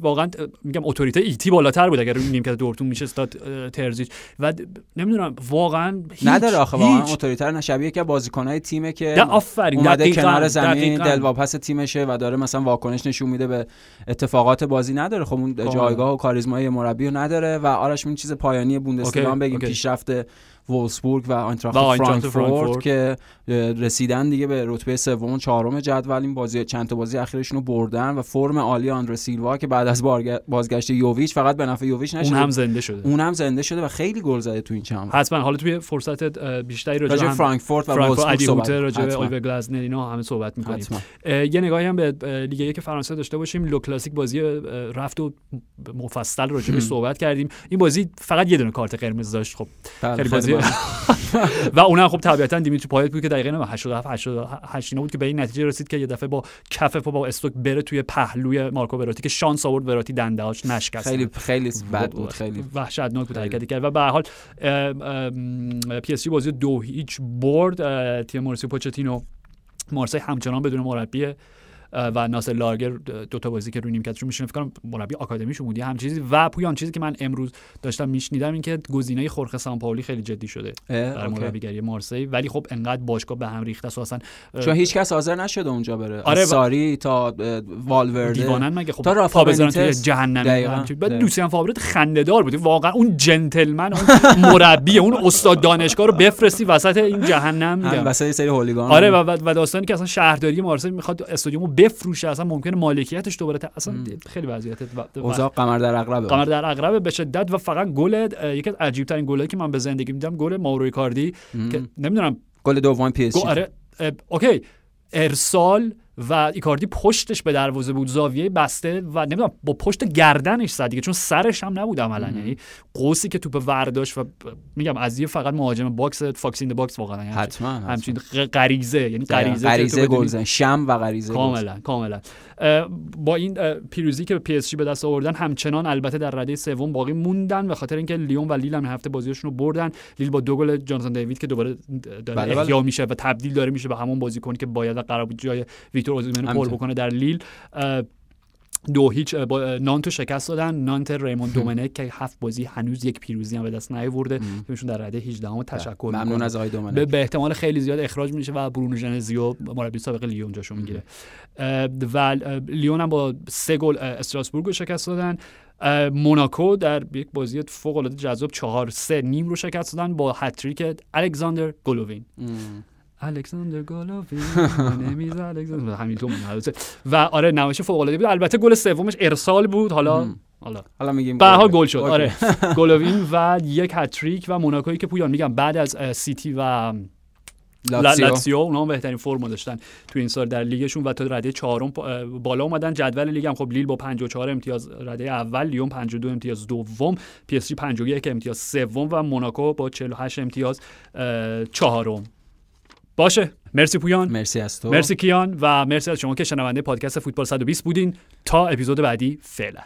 واقعا میگم اتوریته ایتی بالاتر بود اگر رو نیمکت دورتموند میشه استاد ترزیچ و نمی‌دونم واقعا نداره آخه واقعا اتوریته رو نشبیه. که بازیکنای تیمه که آفرین اومده کنار زمین دلواپس تیمشه و داره مثلا واکنش نشون میده به اتفاقات بازی نداره. خب اون جایگاه و کاریزمای مربی رو نداره و آرش این چیز پایانی بوندسلیگا بگیم پیشرفت وولسبورگ و آینتراخت فرانکفورت که رسیدن دیگه به رتبه سوم و چهارم جدول. این بازی چند تا بازی اخیرشون رو بردن و فرم عالی آندر سیلوا که بعد از بازگشت یوویچ فقط به نفع یوویچ نشد اون هم زنده شده. اون هم زنده شده و خیلی گل زده تو این چند حتما. حالا توی فرصت بیشتری راجع به فرانکفورت و وولسبورگ صحبت راجع به الیور گلازنر اینا همه صحبت می‌کنیم. یه نگاهی هم به لیگ یک فرانسه داشته باشیم. Le Classique بازی رفت و مفصل راجع به صحبت کردیم. این بازی فقط یه دونه کارت قرمز داشت. خب بله، خیلی بازی و اونم خب طبیعتا دیمیتری پایت بود که دقیقاً 87 88 بود که به این نتیجه رسید که یه دفعه با کف پا با استوک بره توی پهلوی مارکو وراتی که شانس آورد وراتی دنده‌هاش نشکست. خیلی خیلی بد بود خیلی. وحشتناک بود حرکتی کرد. و به هر حال پی اس جی بازی دو هیچ برد. تیم موریسیو پوچتینو مارسی همچنان بدون مربی و ناصر لارگر دو تا بازی که روی نیمکتشون میشونه فکر کنم مربی آکادمیشون بود هم چیزی. و پویان چیزی که من امروز داشتم میشنیدم این که گزینه خورخه خیلی جدی شده در مربیگری مارسی. ولی خب انقدر باشگاه به هم ریخته اصلا چون هیچ کس حاضر نشده اونجا بره. آره ساری تا والورده. دیوانن مگه؟ خب تا بزنن توی جهنم. بعد لوسیان فاورت خنده‌دار بود. واقعا اون جنتلمن اون مربی اون استاد دانشگاه رو بفرستی وسط این جهنم. میگم. وسط سری هولیگان. آره و داستانی که اصلا شهرداری مارسی می‌خواد استادیومو بفروشه اصلا ممکنه مالکیتش دوباره اصلا خیلی وضعیت اوضاع قمر در عقربه قمر در عقربه به شدت و فقط گل یکی از عجیب ترین گلایی که من به زندگی میدم گل ماوروی کاردی که نمی‌دونم گل دوم پی اس آره اوکی. ارسال و ایکاردی پشتش به دروازه بود زاویه بسته و نمی‌دونم با پشت گردنش زد دیگه چون سرش هم نبود عملا یعنی قوسی که توپ ورداش و میگم از یه فقط مهاجم box fox in box واقعا یعنی حتما همچین غریزه یعنی غریزه غریزه گلزن شم و غریزه کاملا کاملا. با این پیروزی که به پی اس جی به دست آوردن همچنان البته در رده سوم باقی موندن به خاطر اینکه لیون و لیل هم هفته بازیشون رو بردن. لیل با دو گل جانسون دیوید که دوباره داره بله بله. میشه و تبدیل داره میشه به همون بازیکنی که باید قرار بود جای ویکتور اوزیمن پر بکنه در لیل. دو هیچ با نانتو شکست دادن. نانت ریمون دومنک که هفت بازی هنوز یک پیروزی هم به دست نیاورده. تیمشون در رده 18 ام تشکر ممنون از آقای دومنک به احتمال خیلی زیاد اخراج میشه و برونو ژنزیو مربی سابق لیون جاشو می‌گیره. و لیون هم با سه گل استراسبورگ رو شکست دادن. موناکو در یک بازی فوق العاده جذاب 4 3 نیم رو شکست دادن با هتریک الکساندر گلووین الکساندر گالوفی نمیز الکساندر همیلتون و آره نمایش فوق العاده بود. البته گل سومش ارسال بود. حالا حالا. حالا میگیم به گل. شد. آره. گلووین و یک هتریک و موناکویی که پویان میگم بعد از سیتی و لاتسیو. اونا هم بهترین فرم داشتن تو این سال در لیگشون و تا رده چهارم بالا اومدن. جدول لیگ هم خب لیل با 54 امتیاز رده اول لیون 52 امتیاز دوم پی اس جی 51 امتیاز سوم و موناکو با 48 امتیاز چهارم. باشه. مرسی پویان. مرسی از تو. مرسی کیان و مرسی از شما که شنونده پادکست فوتبال 120 بودین. تا اپیزود بعدی فعلا.